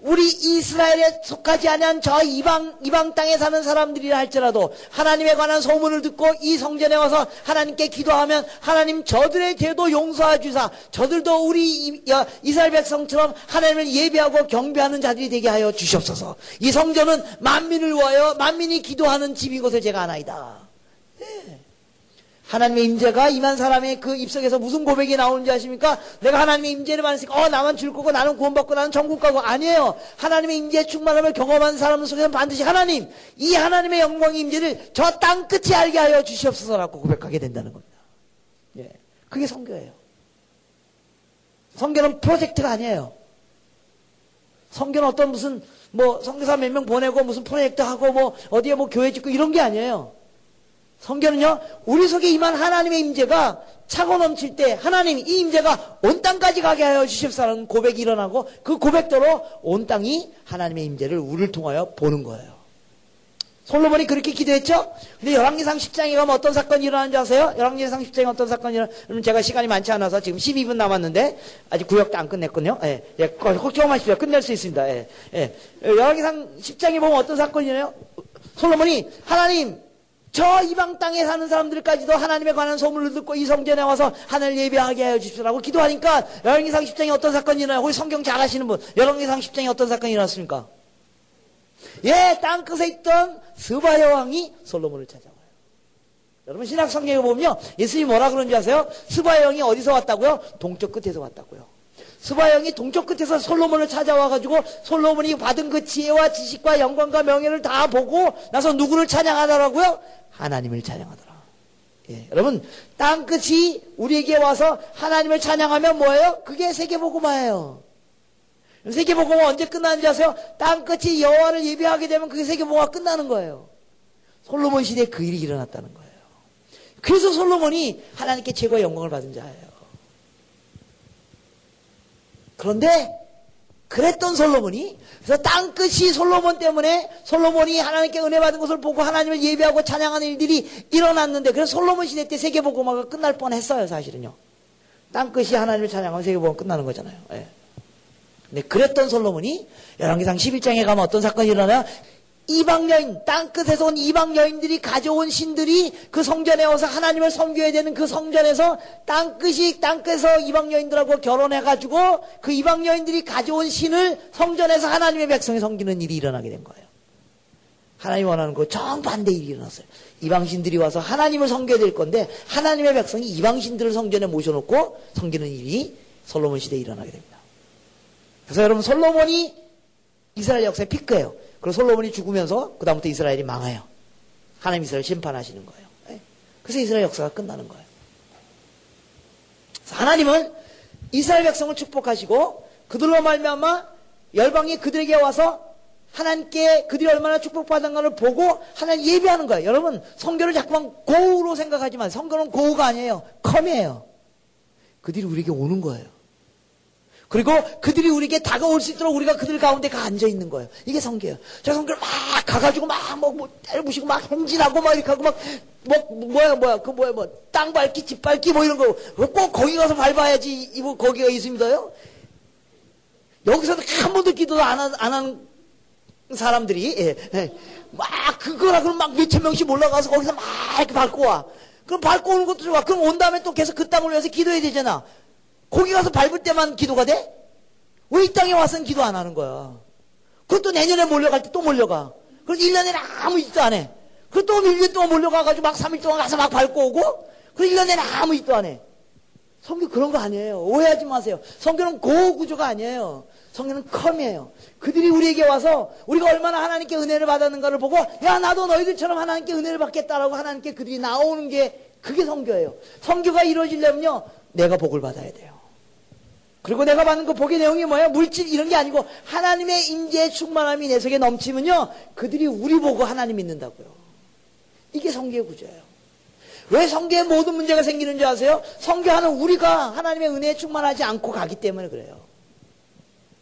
S1: 우리 이스라엘에 속하지 않은 저 이방 이방 땅에 사는 사람들이라 할지라도 하나님에 관한 소문을 듣고 이 성전에 와서 하나님께 기도하면 하나님 저들의 죄도 용서해 주사 저들도 우리 이스라엘 백성처럼 하나님을 예배하고 경배하는 자들이 되게 하여 주시옵소서. 이 성전은 만민을 위하여 만민이 기도하는 집인 것을 제가 아나이다. 네. 하나님의 임재가 임한 사람의 그 입속에서 무슨 고백이 나오는지 아십니까? 내가 하나님의 임재를 받으니까 어 나만 줄 거고 나는 구원받고 나는 천국 가고 아니에요. 하나님의 임재 충만함을 경험한 사람 속에서 반드시 하나님 이 하나님의 영광의 임재를 저 땅 끝에 알게 하여 주시옵소서라고 고백하게 된다는 겁니다. 예, 그게 성교예요. 성교는 프로젝트가 아니에요. 성교는 어떤 무슨 뭐 성교사 몇 명 보내고 무슨 프로젝트 하고 뭐 어디에 뭐 교회 짓고 이런 게 아니에요. 성경은요, 우리 속에 임한 하나님의 임재가 차고 넘칠 때 하나님 이 임재가 온 땅까지 가게 하여 주십사라는 고백이 일어나고 그 고백대로 온 땅이 하나님의 임재를 우리를 통하여 보는 거예요. 솔로몬이 그렇게 기도했죠? 근데 열왕기상 10장에 가면 어떤 사건이 일어나는지 아세요? 열왕기상 10장에 어떤 사건이 일어나면 제가 시간이 많지 않아서 지금 12분 남았는데 아직 구역도 안 끝냈군요. 예, 예, 걱정 마십시오. 끝낼 수 있습니다. 예, 예. 열왕기상 10장에 보면 어떤 사건이 일어나요? 솔로몬이 하나님 저 이방 땅에 사는 사람들까지도 하나님에 관한 소문을 듣고 이 성전에 와서 하늘 예배하게 하여 주십시오라고 기도하니까 열왕기상 10장에 어떤 사건이 일어나요? 거기 성경 잘 아시는 분 열왕기상 10장에 어떤 사건이 일어났습니까? 예, 땅끝에 있던 스바 여왕이 솔로몬을 찾아와요. 여러분 신약 성경에 보면요. 예수님이 뭐라 그런지 아세요? 스바 여왕이 어디서 왔다고요? 동쪽 끝에서 왔다고요. 스바형이 동쪽 끝에서 솔로몬을 찾아와 가지고 솔로몬이 받은 그 지혜와 지식과 영광과 명예를 다 보고 나서 누구를 찬양하더라고요? 하나님을 찬양하더라. 예, 여러분 땅 끝이 우리에게 와서 하나님을 찬양하면 뭐예요? 그게 세계복음화예요. 세계복음화 언제 끝나는지 아세요? 땅 끝이 여호와를 예배하게 되면 그게 세계복음화 끝나는 거예요. 솔로몬 시대에 그 일이 일어났다는 거예요. 그래서 솔로몬이 하나님께 최고의 영광을 받은 자예요. 그런데 그랬던 솔로몬이 그래서 땅끝이 솔로몬 때문에 솔로몬이 하나님께 은혜 받은 것을 보고 하나님을 예배하고 찬양하는 일들이 일어났는데 그래서 솔로몬 시대 때 세계복음화가 끝날 뻔했어요 사실은요. 땅끝이 하나님을 찬양하면 세계복음 끝나는 거잖아요. 예. 근데 그랬던 솔로몬이 열왕기상 11장에 가면 어떤 사건이 일어나요? 이방 여인, 땅끝에서 온 이방 여인들이 가져온 신들이 그 성전에 와서 하나님을 섬겨야 되는 그 성전에서 땅끝이 땅끝에서 이방 여인들하고 결혼해가지고 그 이방 여인들이 가져온 신을 성전에서 하나님의 백성이 섬기는 일이 일어나게 된 거예요. 하나님 원하는 거 정반대 일이 일어났어요. 이방신들이 와서 하나님을 섬겨야 될 건데 하나님의 백성이 이방신들을 성전에 모셔놓고 섬기는 일이 솔로몬 시대에 일어나게 됩니다. 그래서 여러분 솔로몬이 이스라엘 역사의 피크예요. 그리고 솔로몬이 죽으면서 그다음부터 이스라엘이 망해요. 하나님 이스라엘 심판하시는 거예요. 예. 그래서 이스라엘 역사가 끝나는 거예요. 하나님은 이스라엘 백성을 축복하시고 그들로 말미암아 열방이 그들에게 와서 하나님께 그들이 얼마나 축복받은가를 보고 하나님 예배하는 거예요. 여러분 성교를 자꾸만 고우로 생각하지만 성교는 고우가 아니에요. 컴이에요. 그들이 우리에게 오는 거예요. 그리고 그들이 우리에게 다가올 수 있도록 우리가 그들 가운데 가 앉아 있는 거예요. 이게 성교예요. 저 성교를 막 가가지고 막, 뭐, 뭐, 때려부시고 막 행진하고 막 이렇게 하고 막, 뭐, 뭐야, 뭐야, 그 뭐야, 뭐, 땅 밟기, 집 밟기 뭐 이런 거. 꼭 거기 가서 밟아야지, 이거 거기가 있습니다요? 여기서도 한 번도 기도도 안, 한, 안한 사람들이, 예, 예. 막, 그거라, 그럼 막 몇천 명씩 올라가서 거기서 막 이렇게 밟고 와. 그럼 밟고 오는 것도 좋아. 그럼 온 다음에 또 계속 그 땅을 위해서 기도해야 되잖아. 거기 가서 밟을 때만 기도가 돼? 왜 이 땅에 와서는 기도 안 하는 거야? 그것도 내년에 몰려갈 때 또 몰려가. 그래서 1년에 아무 일도 안 해. 그리고 또 1년 동안 몰려가가지고 막 3일 동안 가서 막 밟고 오고, 그리고 1년에 아무 일도 안 해. 성교 그런 거 아니에요. 오해하지 마세요. 성교는 고 구조가 아니에요. 성경은 컴이에요. 그들이 우리에게 와서 우리가 얼마나 하나님께 은혜를 받았는가를 보고 야 나도 너희들처럼 하나님께 은혜를 받겠다라고 하나님께 그들이 나오는 게 그게 성교예요. 성교가 이루어지려면요 내가 복을 받아야 돼요. 그리고 내가 받는 그 복의 내용이 뭐야? 물질 이런 게 아니고 하나님의 임재의 충만함이 내 속에 넘치면요 그들이 우리 보고 하나님 믿는다고요. 이게 성교의 구조예요. 왜 성교에 모든 문제가 생기는 줄 아세요? 성교하는 우리가 하나님의 은혜에 충만하지 않고 가기 때문에 그래요.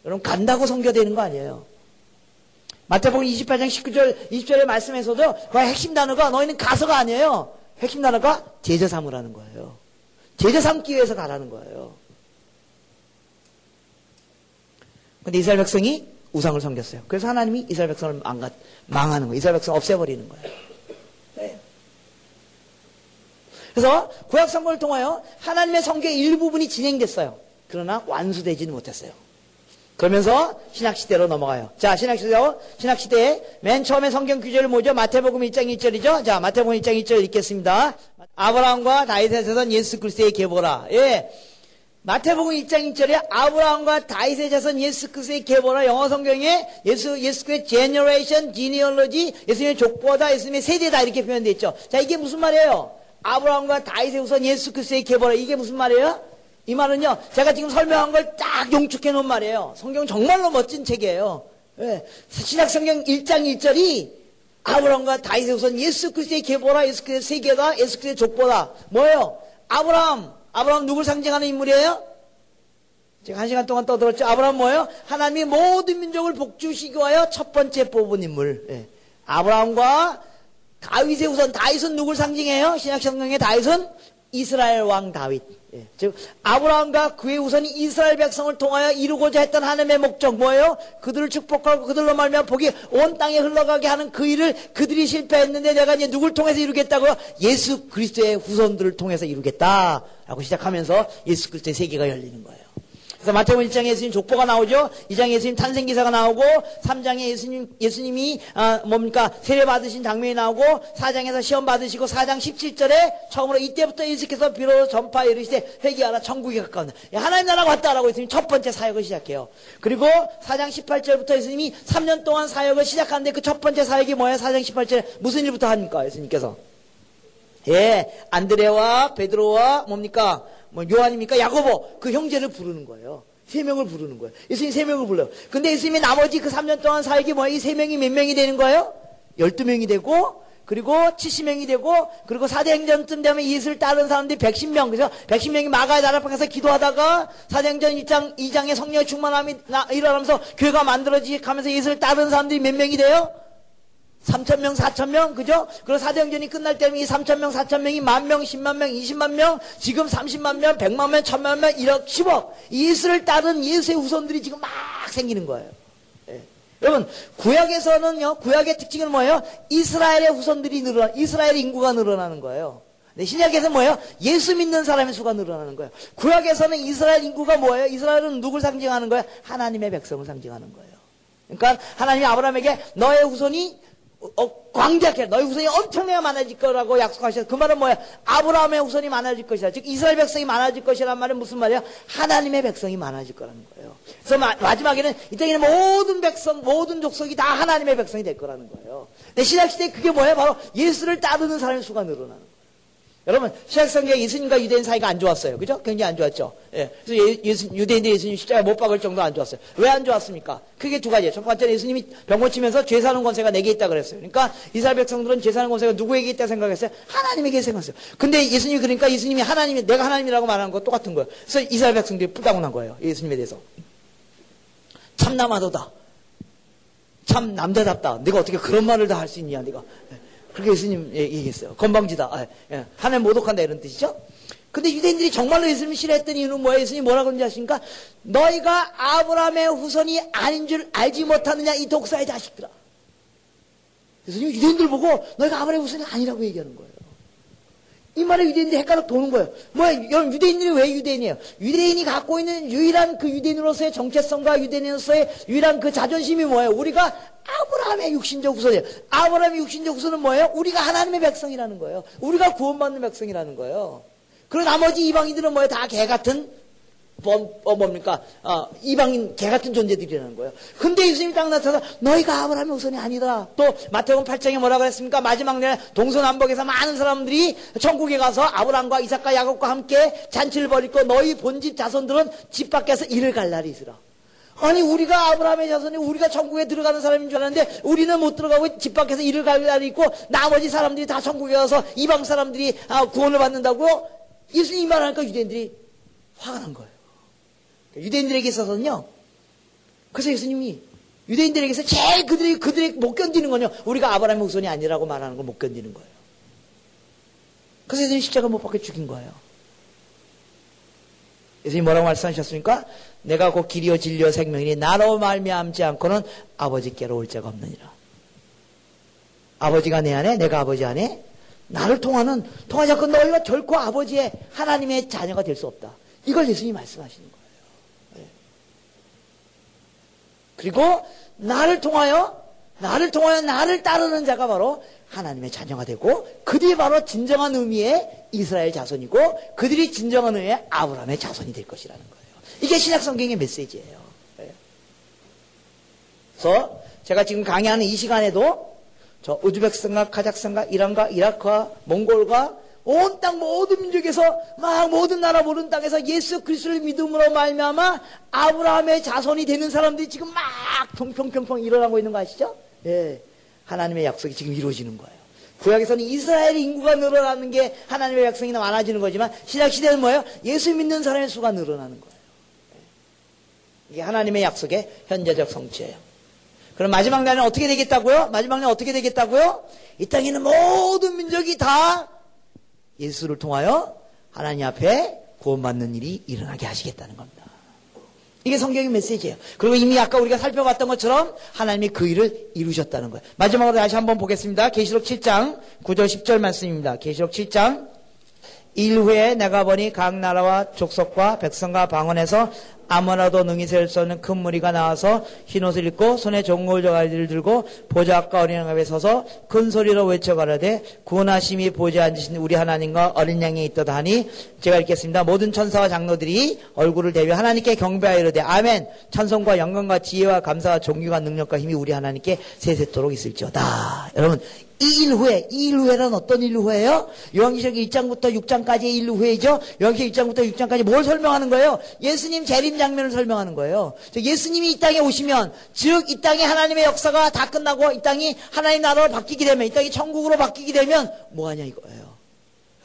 S1: 여러분 간다고 성교되는 거 아니에요. 마태복음 28장 19절 20절의 말씀에서도 그 핵심 단어가 너희는 가서가 아니에요. 핵심 단어가 제자 삼으라는 거예요. 제자 삼기 위해서 가라는 거예요. 근데 이스라엘 백성이 우상을 섬겼어요. 그래서 하나님이 이스라엘 백성을 망가, 망하는 거예요. 이스라엘 백성을 없애버리는 거예요. 네. 그래서 구약 성경을 통하여 하나님의 성교의 일부분이 진행됐어요. 그러나 완수되지는 못했어요. 그러면서 신학시대로 넘어가요. 자, 신학시대로, 신학시대에 맨 처음에 성경 규제를 뭐죠? 마태복음 1장 1절이죠? 자, 마태복음 1장 1절 읽겠습니다. 아브라함과 다윗의 자손 예수 그리스도의 계보라. 예. 마태복음 1장 1절에 아브라함과 다윗의 자손 예수 그리스도의 계보라. 영어 성경에 예수, 예수 그리스도의 generation, genealogy, 예수님의 족보다, 예수님의 세대다 이렇게 표현되어 있죠. 자, 이게 무슨 말이에요? 아브라함과 다윗의 우선 예수 그리스도의 계보라. 이게 무슨 말이에요? 이 말은요, 제가 지금 설명한 걸 딱 용축해 놓은 말이에요. 성경 정말로 멋진 책이에요. 예. 신약 성경 1장 1절이 아브라함과 다윗의 우선 예수 그리스도의 계보라, 예수 그리스도의 세계다, 예수 그리스도의 족보다. 뭐예요? 아브라함, 아브라함 누굴 상징하는 인물이에요? 제가 한 시간 동안 떠들었죠. 아브라함 뭐예요? 하나님이 모든 민족을 복주시기 위하여 첫 번째 뽑은 인물. 예. 아브라함과 다윗의 우선, 다윗은 누굴 상징해요? 신약 성경의 다윗은 이스라엘 왕 다윗. 예, 즉 아브라함과 그의 우선이 이스라엘 백성을 통하여 이루고자 했던 하나님의 목적 뭐예요? 그들을 축복하고 그들로 말면 복이 온 땅에 흘러가게 하는 그 일을 그들이 실패했는데 내가 이제 누굴 통해서 이루겠다고요? 예수 그리스도의 후손들을 통해서 이루겠다라고 시작하면서 예수 그리스도의 세계가 열리는 거예요. 그래서 마태복음 1장에 예수님 족보가 나오죠. 2장에 예수님 탄생 기사가 나오고 3장에 예수님 예수님이 아, 뭡니까 세례 받으신 장면이 나오고 4장에서 시험 받으시고 4장 17절에 처음으로 이때부터 예수께서 비로소 전파에 이르시되 회개하라 천국에 가까운다. 하나님 나라가 왔다라고 예수님 첫 번째 사역을 시작해요. 그리고 4장 18절부터 예수님이 3년 동안 사역을 시작하는데 그 첫 번째 사역이 뭐야? 4장 18절에 무슨 일부터 합니까? 예수님께서 예, 안드레와 베드로와 뭡니까? 뭐 요한입니까? 야고보 그 형제를 부르는 거예요. 세 명을 부르는 거예요. 예수님 세 명을 불러요. 근데 예수님이 나머지 그 3년 동안 사역이 뭐야? 이세 명이 몇 명이 되는 거예요? 12명이 되고 그리고 70명이 되고 그리고 사대행전쯤 되면 예수를 따르는 사람들이 110명 그래서 110명이 마가의 나라 앞에 가서 기도하다가 사대행전 1장 2장에 성령의 충만함이 일어나면서 교회가 만들어지면서 예수를 따르는 사람들이 몇 명이 돼요? 3천명, 4천명, 그죠? 그리고 사대행전이 끝날 때면 이 3천명, 4천명이 만명, 10만 명, 20만 명, 지금 30만 명, 100만 명, 1000만 명, 1억, 10억. 예수를 따른 예수의 후손들이 지금 막 생기는 거예요. 예. 여러분, 구약에서는요, 구약의 특징은 뭐예요? 이스라엘의 후손들이 늘어나, 이스라엘 인구가 늘어나는 거예요. 네, 신약에서 뭐예요? 예수 믿는 사람의 수가 늘어나는 거예요. 구약에서는 이스라엘 인구가 뭐예요? 이스라엘은 누굴 상징하는 거예요? 하나님의 백성을 상징하는 거예요. 그러니까 하나님이 아브라함에게 너의 후손이 어, 광대하게 너희 후손이 엄청나게 많아질 거라고 약속하셨어. 그 말은 뭐야? 아브라함의 후손이 많아질 것이다. 즉 이스라엘 백성이 많아질 것이란 말은 무슨 말이야? 하나님의 백성이 많아질 거라는 거예요. 그래서 마, 지막에는 이때에는 모든 백성, 모든 족속이 다 하나님의 백성이 될 거라는 거예요. 근데 신약 시대에 그게 뭐야? 바로 예수를 따르는 사람의 수가 늘어나는 거예요. 여러분, 신약성경에 예수님과 유대인 사이가 안 좋았어요. 그죠? 굉장히 안 좋았죠. 예. 그래서 예, 예수, 유대인들이 예수님 십자가에 못 박을 정도 안 좋았어요. 왜 안 좋았습니까? 크게 두 가지예요. 첫 번째는 예수님이 병 고치면서 죄 사는 권세가 내게 있다 그랬어요. 그러니까 이스라엘 백성들은 죄 사는 권세가 누구에게 있다 생각했어요? 하나님에게 생각했어요. 근데 예수님이 그러니까 예수님이 하나님이, 내가 하나님이라고 말하는 거 똑같은 거예요. 그래서 이스라엘 백성들이 뿔다고난 거예요. 예수님에 대해서. 참남하도다. 참 남자답다. 내가 어떻게 그런 말을 다 할 수 있냐, 네가. 예. 그렇게 예수님 예, 얘기했어요. 건방지다. 아, 예. 하나님 모독한다 이런 뜻이죠. 근데 유대인들이 정말로 예수님을 싫어했던 이유는 뭐예요? 예수님이 뭐라고 그런지 아십니까? 너희가 아브라함의 후손이 아닌 줄 알지 못하느냐 이 독사의 자식들아. 예수님이 유대인들 보고 너희가 아브라함의 후손이 아니라고 얘기하는 거예요. 이 말에 유대인들이 헷갈려 도는 거예요. 뭐야, 여러분, 유대인들이 왜 유대인이에요? 유대인이 갖고 있는 유일한 그 유대인으로서의 정체성과 유대인으로서의 유일한 그 자존심이 뭐예요? 우리가 아브라함의 육신적 후손이에요. 아브라함의 육신적 후손은 뭐예요? 우리가 하나님의 백성이라는 거예요. 우리가 구원받는 백성이라는 거예요. 그리고 나머지 이방인들은 뭐예요? 다 개 같은 뭐, 어, 뭡니까? 어, 이방인 개 같은 존재들이라는 거예요. 근데 예수님이 딱 나타나서 너희가 아브라함의 우선이 아니다. 또 마태복음 8장에 뭐라 그랬습니까? 마지막 날 동서남북에서 많은 사람들이 천국에 가서 아브라함과 이삭과 야곱과 함께 잔치를 벌이고 너희 본집 자손들은 집 밖에서 일을 갈 날이 있으라. 아니 우리가 아브라함의 자손이 우리가 천국에 들어가는 사람인 줄 알았는데 우리는 못 들어가고 집 밖에서 일을 갈 날이 있고 나머지 사람들이 다 천국에 가서 이방 사람들이 아, 구원을 받는다고 예수님 말하니까 유대인들이 화가 난 거예요. 유대인들에게 있어서는요. 그래서 예수님이 유대인들에게서 제일 그들이 그들이 못 견디는 건요. 우리가 아브라함의 후손이 아니라고 말하는 걸 못 견디는 거예요. 그래서 예수님 십자가 못 박혀 죽인 거예요. 예수님 뭐라고 말씀하셨습니까? 내가 곧 길이요 진리요 생명이니 나로 말미암지 않고는 아버지께로 올 자가 없느니라. 아버지가 내 안에 내가 아버지 안에 나를 통하는 통하지 않고 너희가 결코 아버지의 하나님의 자녀가 될 수 없다. 이걸 예수님이 말씀하시는 거예요. 네. 그리고 나를 통하여 나를 통하여 나를 따르는 자가 바로 하나님의 자녀가 되고 그들이 바로 진정한 의미의 이스라엘 자손이고 그들이 진정한 의미의 아브라함의 자손이 될 것이라는 거예요. 이게 신약 성경의 메시지예요. 네. 그래서 제가 지금 강의하는 이 시간에도 저 우즈베크스탄과 카자흐스탄과 이란과 이라크와 몽골과 온 땅 모든 민족에서 막 모든 나라 모든 땅에서 예수 그리스도를 믿음으로 말미암아 아브라함의 자손이 되는 사람들이 지금 막 평평평평 일어나고 있는 거 아시죠? 예. 하나님의 약속이 지금 이루어지는 거예요. 구약에서는 이스라엘 인구가 늘어나는 게 하나님의 약속이 많아지는 거지만 신약 시대는 뭐예요? 예수 믿는 사람의 수가 늘어나는 거예요. 이게 하나님의 약속의 현재적 성취예요. 그럼 마지막 날은 어떻게 되겠다고요? 마지막 날은 어떻게 되겠다고요? 이 땅에 있는 모든 민족이 다 예수를 통하여 하나님 앞에 구원받는 일이 일어나게 하시겠다는 겁니다. 이게 성경의 메시지예요. 그리고 이미 아까 우리가 살펴봤던 것처럼 하나님이 그 일을 이루셨다는 거예요. 마지막으로 다시 한번 보겠습니다. 계시록 7장 9절 10절 말씀입니다. 계시록 7장 일 후에 내가 보니 각 나라와 족속과 백성과 방언에서 아무나도 능히 셀 수 없는 큰 무리가 나와서 흰옷을 입고 손에 종골 저가리를 들고 보좌 앞과 어린 양 앞에 서서 큰 소리로 외쳐 가라되 구원하심이 보좌 앉으신 우리 하나님과 어린 양이 있도다 하니 제가 읽겠습니다. 모든 천사와 장로들이 얼굴을 대며 하나님께 경배하여 이르되 아멘 찬송과 영광과 지혜와 감사와 존귀와 능력과 힘이 우리 하나님께 세세토록 있을지어다. 여러분 이 일후에, 이 일후에는 어떤 일후에요? 요한계시록 1장부터 6장까지의 일후에죠? 요한계시록 1장부터 6장까지 뭘 설명하는 거예요? 예수님 재림 장면을 설명하는 거예요. 예수님이 이 땅에 오시면, 즉, 이 땅에 하나님의 역사가 다 끝나고, 이 땅이 하나님 나라로 바뀌게 되면, 이 땅이 천국으로 바뀌게 되면, 뭐하냐 이거예요.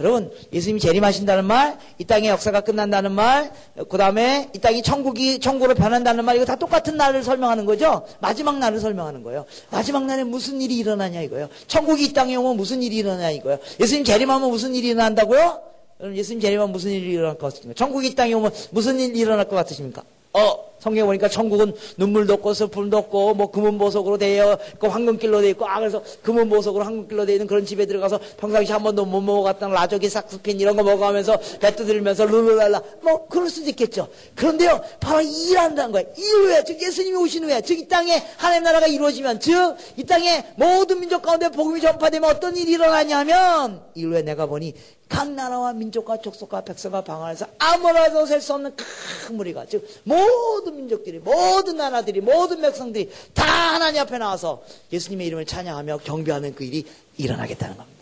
S1: 여러분, 예수님이 재림하신다는 말, 이 땅의 역사가 끝난다는 말, 그 다음에 이 땅이 천국이, 천국으로 변한다는 말, 이거 다 똑같은 날을 설명하는 거죠? 마지막 날을 설명하는 거예요. 마지막 날에 무슨 일이 일어나냐 이거예요. 천국이 이 땅에 오면 무슨 일이 일어나냐 이거예요. 예수님 재림하면 무슨 일이 일어난다고요? 여러분, 예수님 재림하면 무슨 일이 일어날 것 같습니까? 천국이 이 땅에 오면 무슨 일이 일어날 것 같으십니까? 어, 성경에 보니까 천국은 눈물도 없고 슬픔도 없고 뭐 금은보석으로 되어 있고 황금길로 되어 있고 아 그래서 금은보석으로 황금길로 되어 있는 그런 집에 들어가서 평상시 한 번도 못 먹어갔던 라조기 삭스핀 이런 거 먹어가면서 배 두드리면서 룰루랄라 뭐 그럴 수도 있겠죠. 그런데요 바로 일한다는 거예요. 이후에 즉 예수님이 오신 후에 즉 이 땅에 하나님 나라가 이루어지면 즉 이 땅에 모든 민족 가운데 복음이 전파되면 어떤 일이 일어나냐면 이후에 내가 보니 각 나라와 민족과 족속과 백성과 방언에서 아무나도 셀 수 없는 큰 무리가 즉 모든 민족들이 모든 나라들이 모든 백성들이 다 하나님 앞에 나와서 예수님의 이름을 찬양하며 경배하는 그 일이 일어나겠다는 겁니다.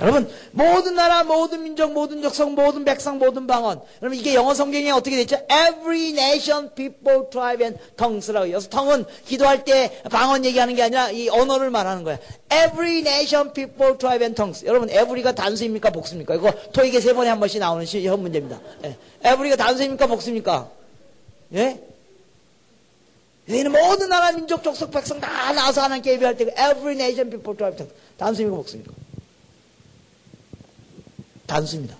S1: 여러분 모든 나라, 모든 민족, 모든 족속, 모든 백성, 모든 방언. 여러분 이게 영어 성경에 어떻게 됐죠? Every nation, people, tribe and tongues라고. 여기서 tongue은 기도할 때 방언 얘기하는 게 아니라 이 언어를 말하는 거야. Every nation, people, tribe and tongues. 여러분 every가 단수입니까 복수입니까? 이거 토익에 세 번에 한 번씩 나오는 시험 문제입니다. 예. every가 단수입니까 복수입니까? 예? 여기는 모든 나라, 민족, 족속, 백성 다 나와서 하나님께 예배할 때 every nation, people, tribe, tongues. 단수입니까 복수입니까? 단수입니다.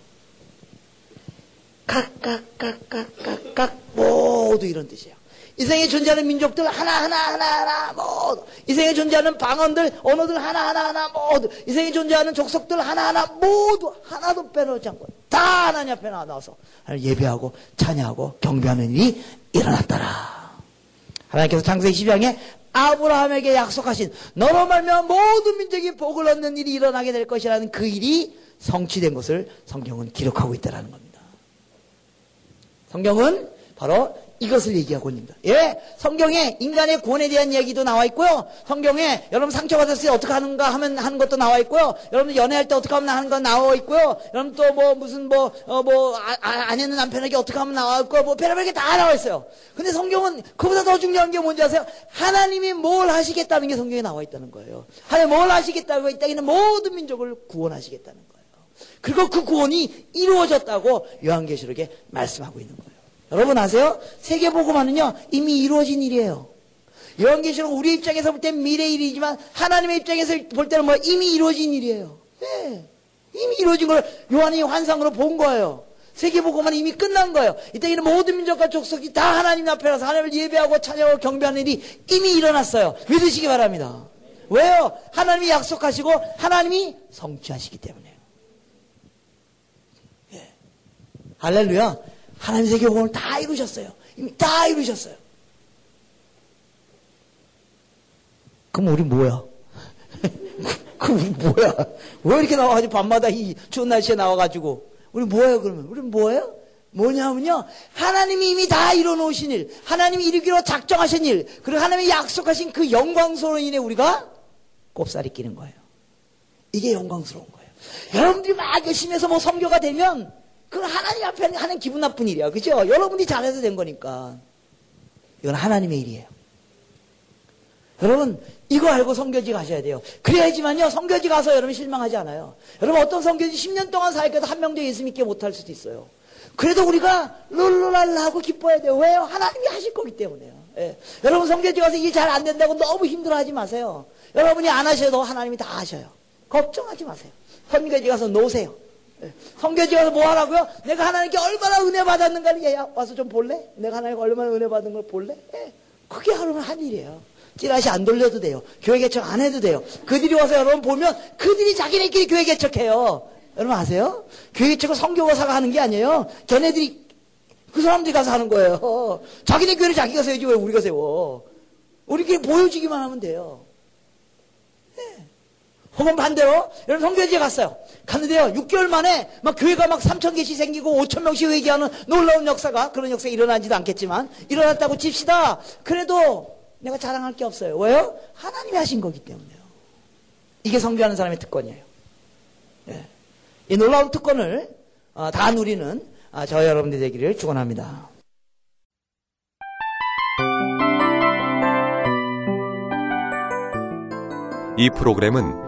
S1: 각각각각각각 모두 이런 뜻이에요. 이 생에 존재하는 민족들 하나하나 하나하나 모두 이 생에 존재하는 방언들 언어들 하나하나 하나 모두 이 생에 존재하는 족속들 하나하나 모두 하나도 빼놓지 않고 다 하나님 앞에 나와서 예배하고 찬양하고 경배하는 일이 일어났더라. 하나님께서 창세기 12장에 아브라함에게 약속하신 너로 말면 모든 민족이 복을 얻는 일이 일어나게 될 것이라는 그 일이 성취된 것을 성경은 기록하고 있다는 겁니다. 성경은 바로 이것을 얘기하고 있습니다. 예, 성경에 인간의 구원에 대한 얘기도 나와 있고요. 성경에 여러분 상처받았을 때 어떻게 하는가 하면 하는 것도 나와 있고요. 여러분 연애할 때 어떻게 하면 하는 거 나와 있고요. 여러분 또 뭐 무슨 뭐어뭐 어, 뭐, 아, 아, 아내는 남편에게 어떻게 하면 나와 있고 뭐 별의별 게 다 나와 있어요. 근데 성경은 그보다 더 중요한 게 뭔지 아세요? 하나님이 뭘 하시겠다는 게 성경에 나와 있다는 거예요. 하나님 뭘 하시겠다고 이 땅에 는 모든 민족을 구원하시겠다는 거예요. 그리고 그 구원이 이루어졌다고 요한계시록에 말씀하고 있는 거예요. 여러분 아세요? 세계보고만은요 이미 이루어진 일이에요. 요한계시록 우리 입장에서 볼땐 미래 일이지만 하나님의 입장에서 볼 때는 뭐 이미 이루어진 일이에요. 네. 이미 이루어진 걸 요한이 환상으로 본 거예요. 세계보고만 이미 끝난 거예요. 이때에는 모든 민족과 족속이 다 하나님 앞에 가서 하나님을 예배하고 찬양하고 경배하는 일이 이미 일어났어요. 믿으시기 바랍니다. 왜요? 하나님이 약속하시고 하나님이 성취하시기 때문에요. 예. 할렐루야. 하나님 세계 복음을 다 이루셨어요. 이미 다 이루셨어요. 그럼 우리 뭐야? 그럼 뭐야? 왜 이렇게 나와가지고 밤마다 이 추운 날씨에 나와가지고 우리 뭐예요 그러면? 우리 뭐예요? 뭐냐면요 하나님이 이미 다 이뤄놓으신 일 하나님이 이루기로 작정하신 일 그리고 하나님이 약속하신 그 영광스러운 일에 우리가 꼽살이 끼는 거예요 이게 영광스러운 거예요 여러분들이 막 열심히 해서 뭐 성교가 되면 그건 하나님 앞에 하는 기분 나쁜 일이야. 그죠? 여러분이 잘해서 된 거니까. 이건 하나님의 일이에요. 여러분, 이거 알고 성교지 가셔야 돼요. 그래야지만요, 성교지 가서 여러분 실망하지 않아요. 여러분, 어떤 성교지 10년 동안 사역해도 한 명도 예수 믿게 못할 수도 있어요. 그래도 우리가 룰루랄라 하고 기뻐해야 돼요. 왜요? 하나님이 하실 거기 때문에요. 예. 여러분, 성교지 가서 이게 잘안 된다고 너무 힘들어 하지 마세요. 여러분이 안 하셔도 하나님이 다 하셔요. 걱정하지 마세요. 성교지 가서 노세요. 성교지 가서 뭐 하라고요? 내가 하나님께 얼마나 은혜 받았는가를 얘 와서 좀 볼래? 내가 하나님께 얼마나 은혜 받은 걸 볼래? 예. 그게 여러분 한 일이에요. 찌라시 안 돌려도 돼요. 교회 개척 안 해도 돼요. 그들이 와서 여러분 보면 그들이 자기네끼리 교회 개척해요. 여러분 아세요? 교회 개척을 성교사가 하는 게 아니에요. 걔네들이 그 사람들이 가서 하는 거예요. 자기네 교회를 자기가 세우지 왜 우리가 세워? 우리끼리 보여주기만 하면 돼요. 혹은 반대로 여러분 성교지에 갔어요. 갔는데요. 6개월 만에 막 교회가 막 3천 개씩 생기고 5천 명씩 회개하는 놀라운 역사가 그런 역사가 일어나지도 않겠지만 일어났다고 칩시다. 그래도 내가 자랑할 게 없어요. 왜요? 하나님이 하신 거기 때문에요. 이게 성교하는 사람의 특권이에요. 예. 이 놀라운 특권을 어, 다 누리는 어, 저 여러분들 되기를 축원합니다.
S2: 이 프로그램은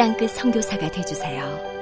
S3: 땅끝 성교사가 되주세요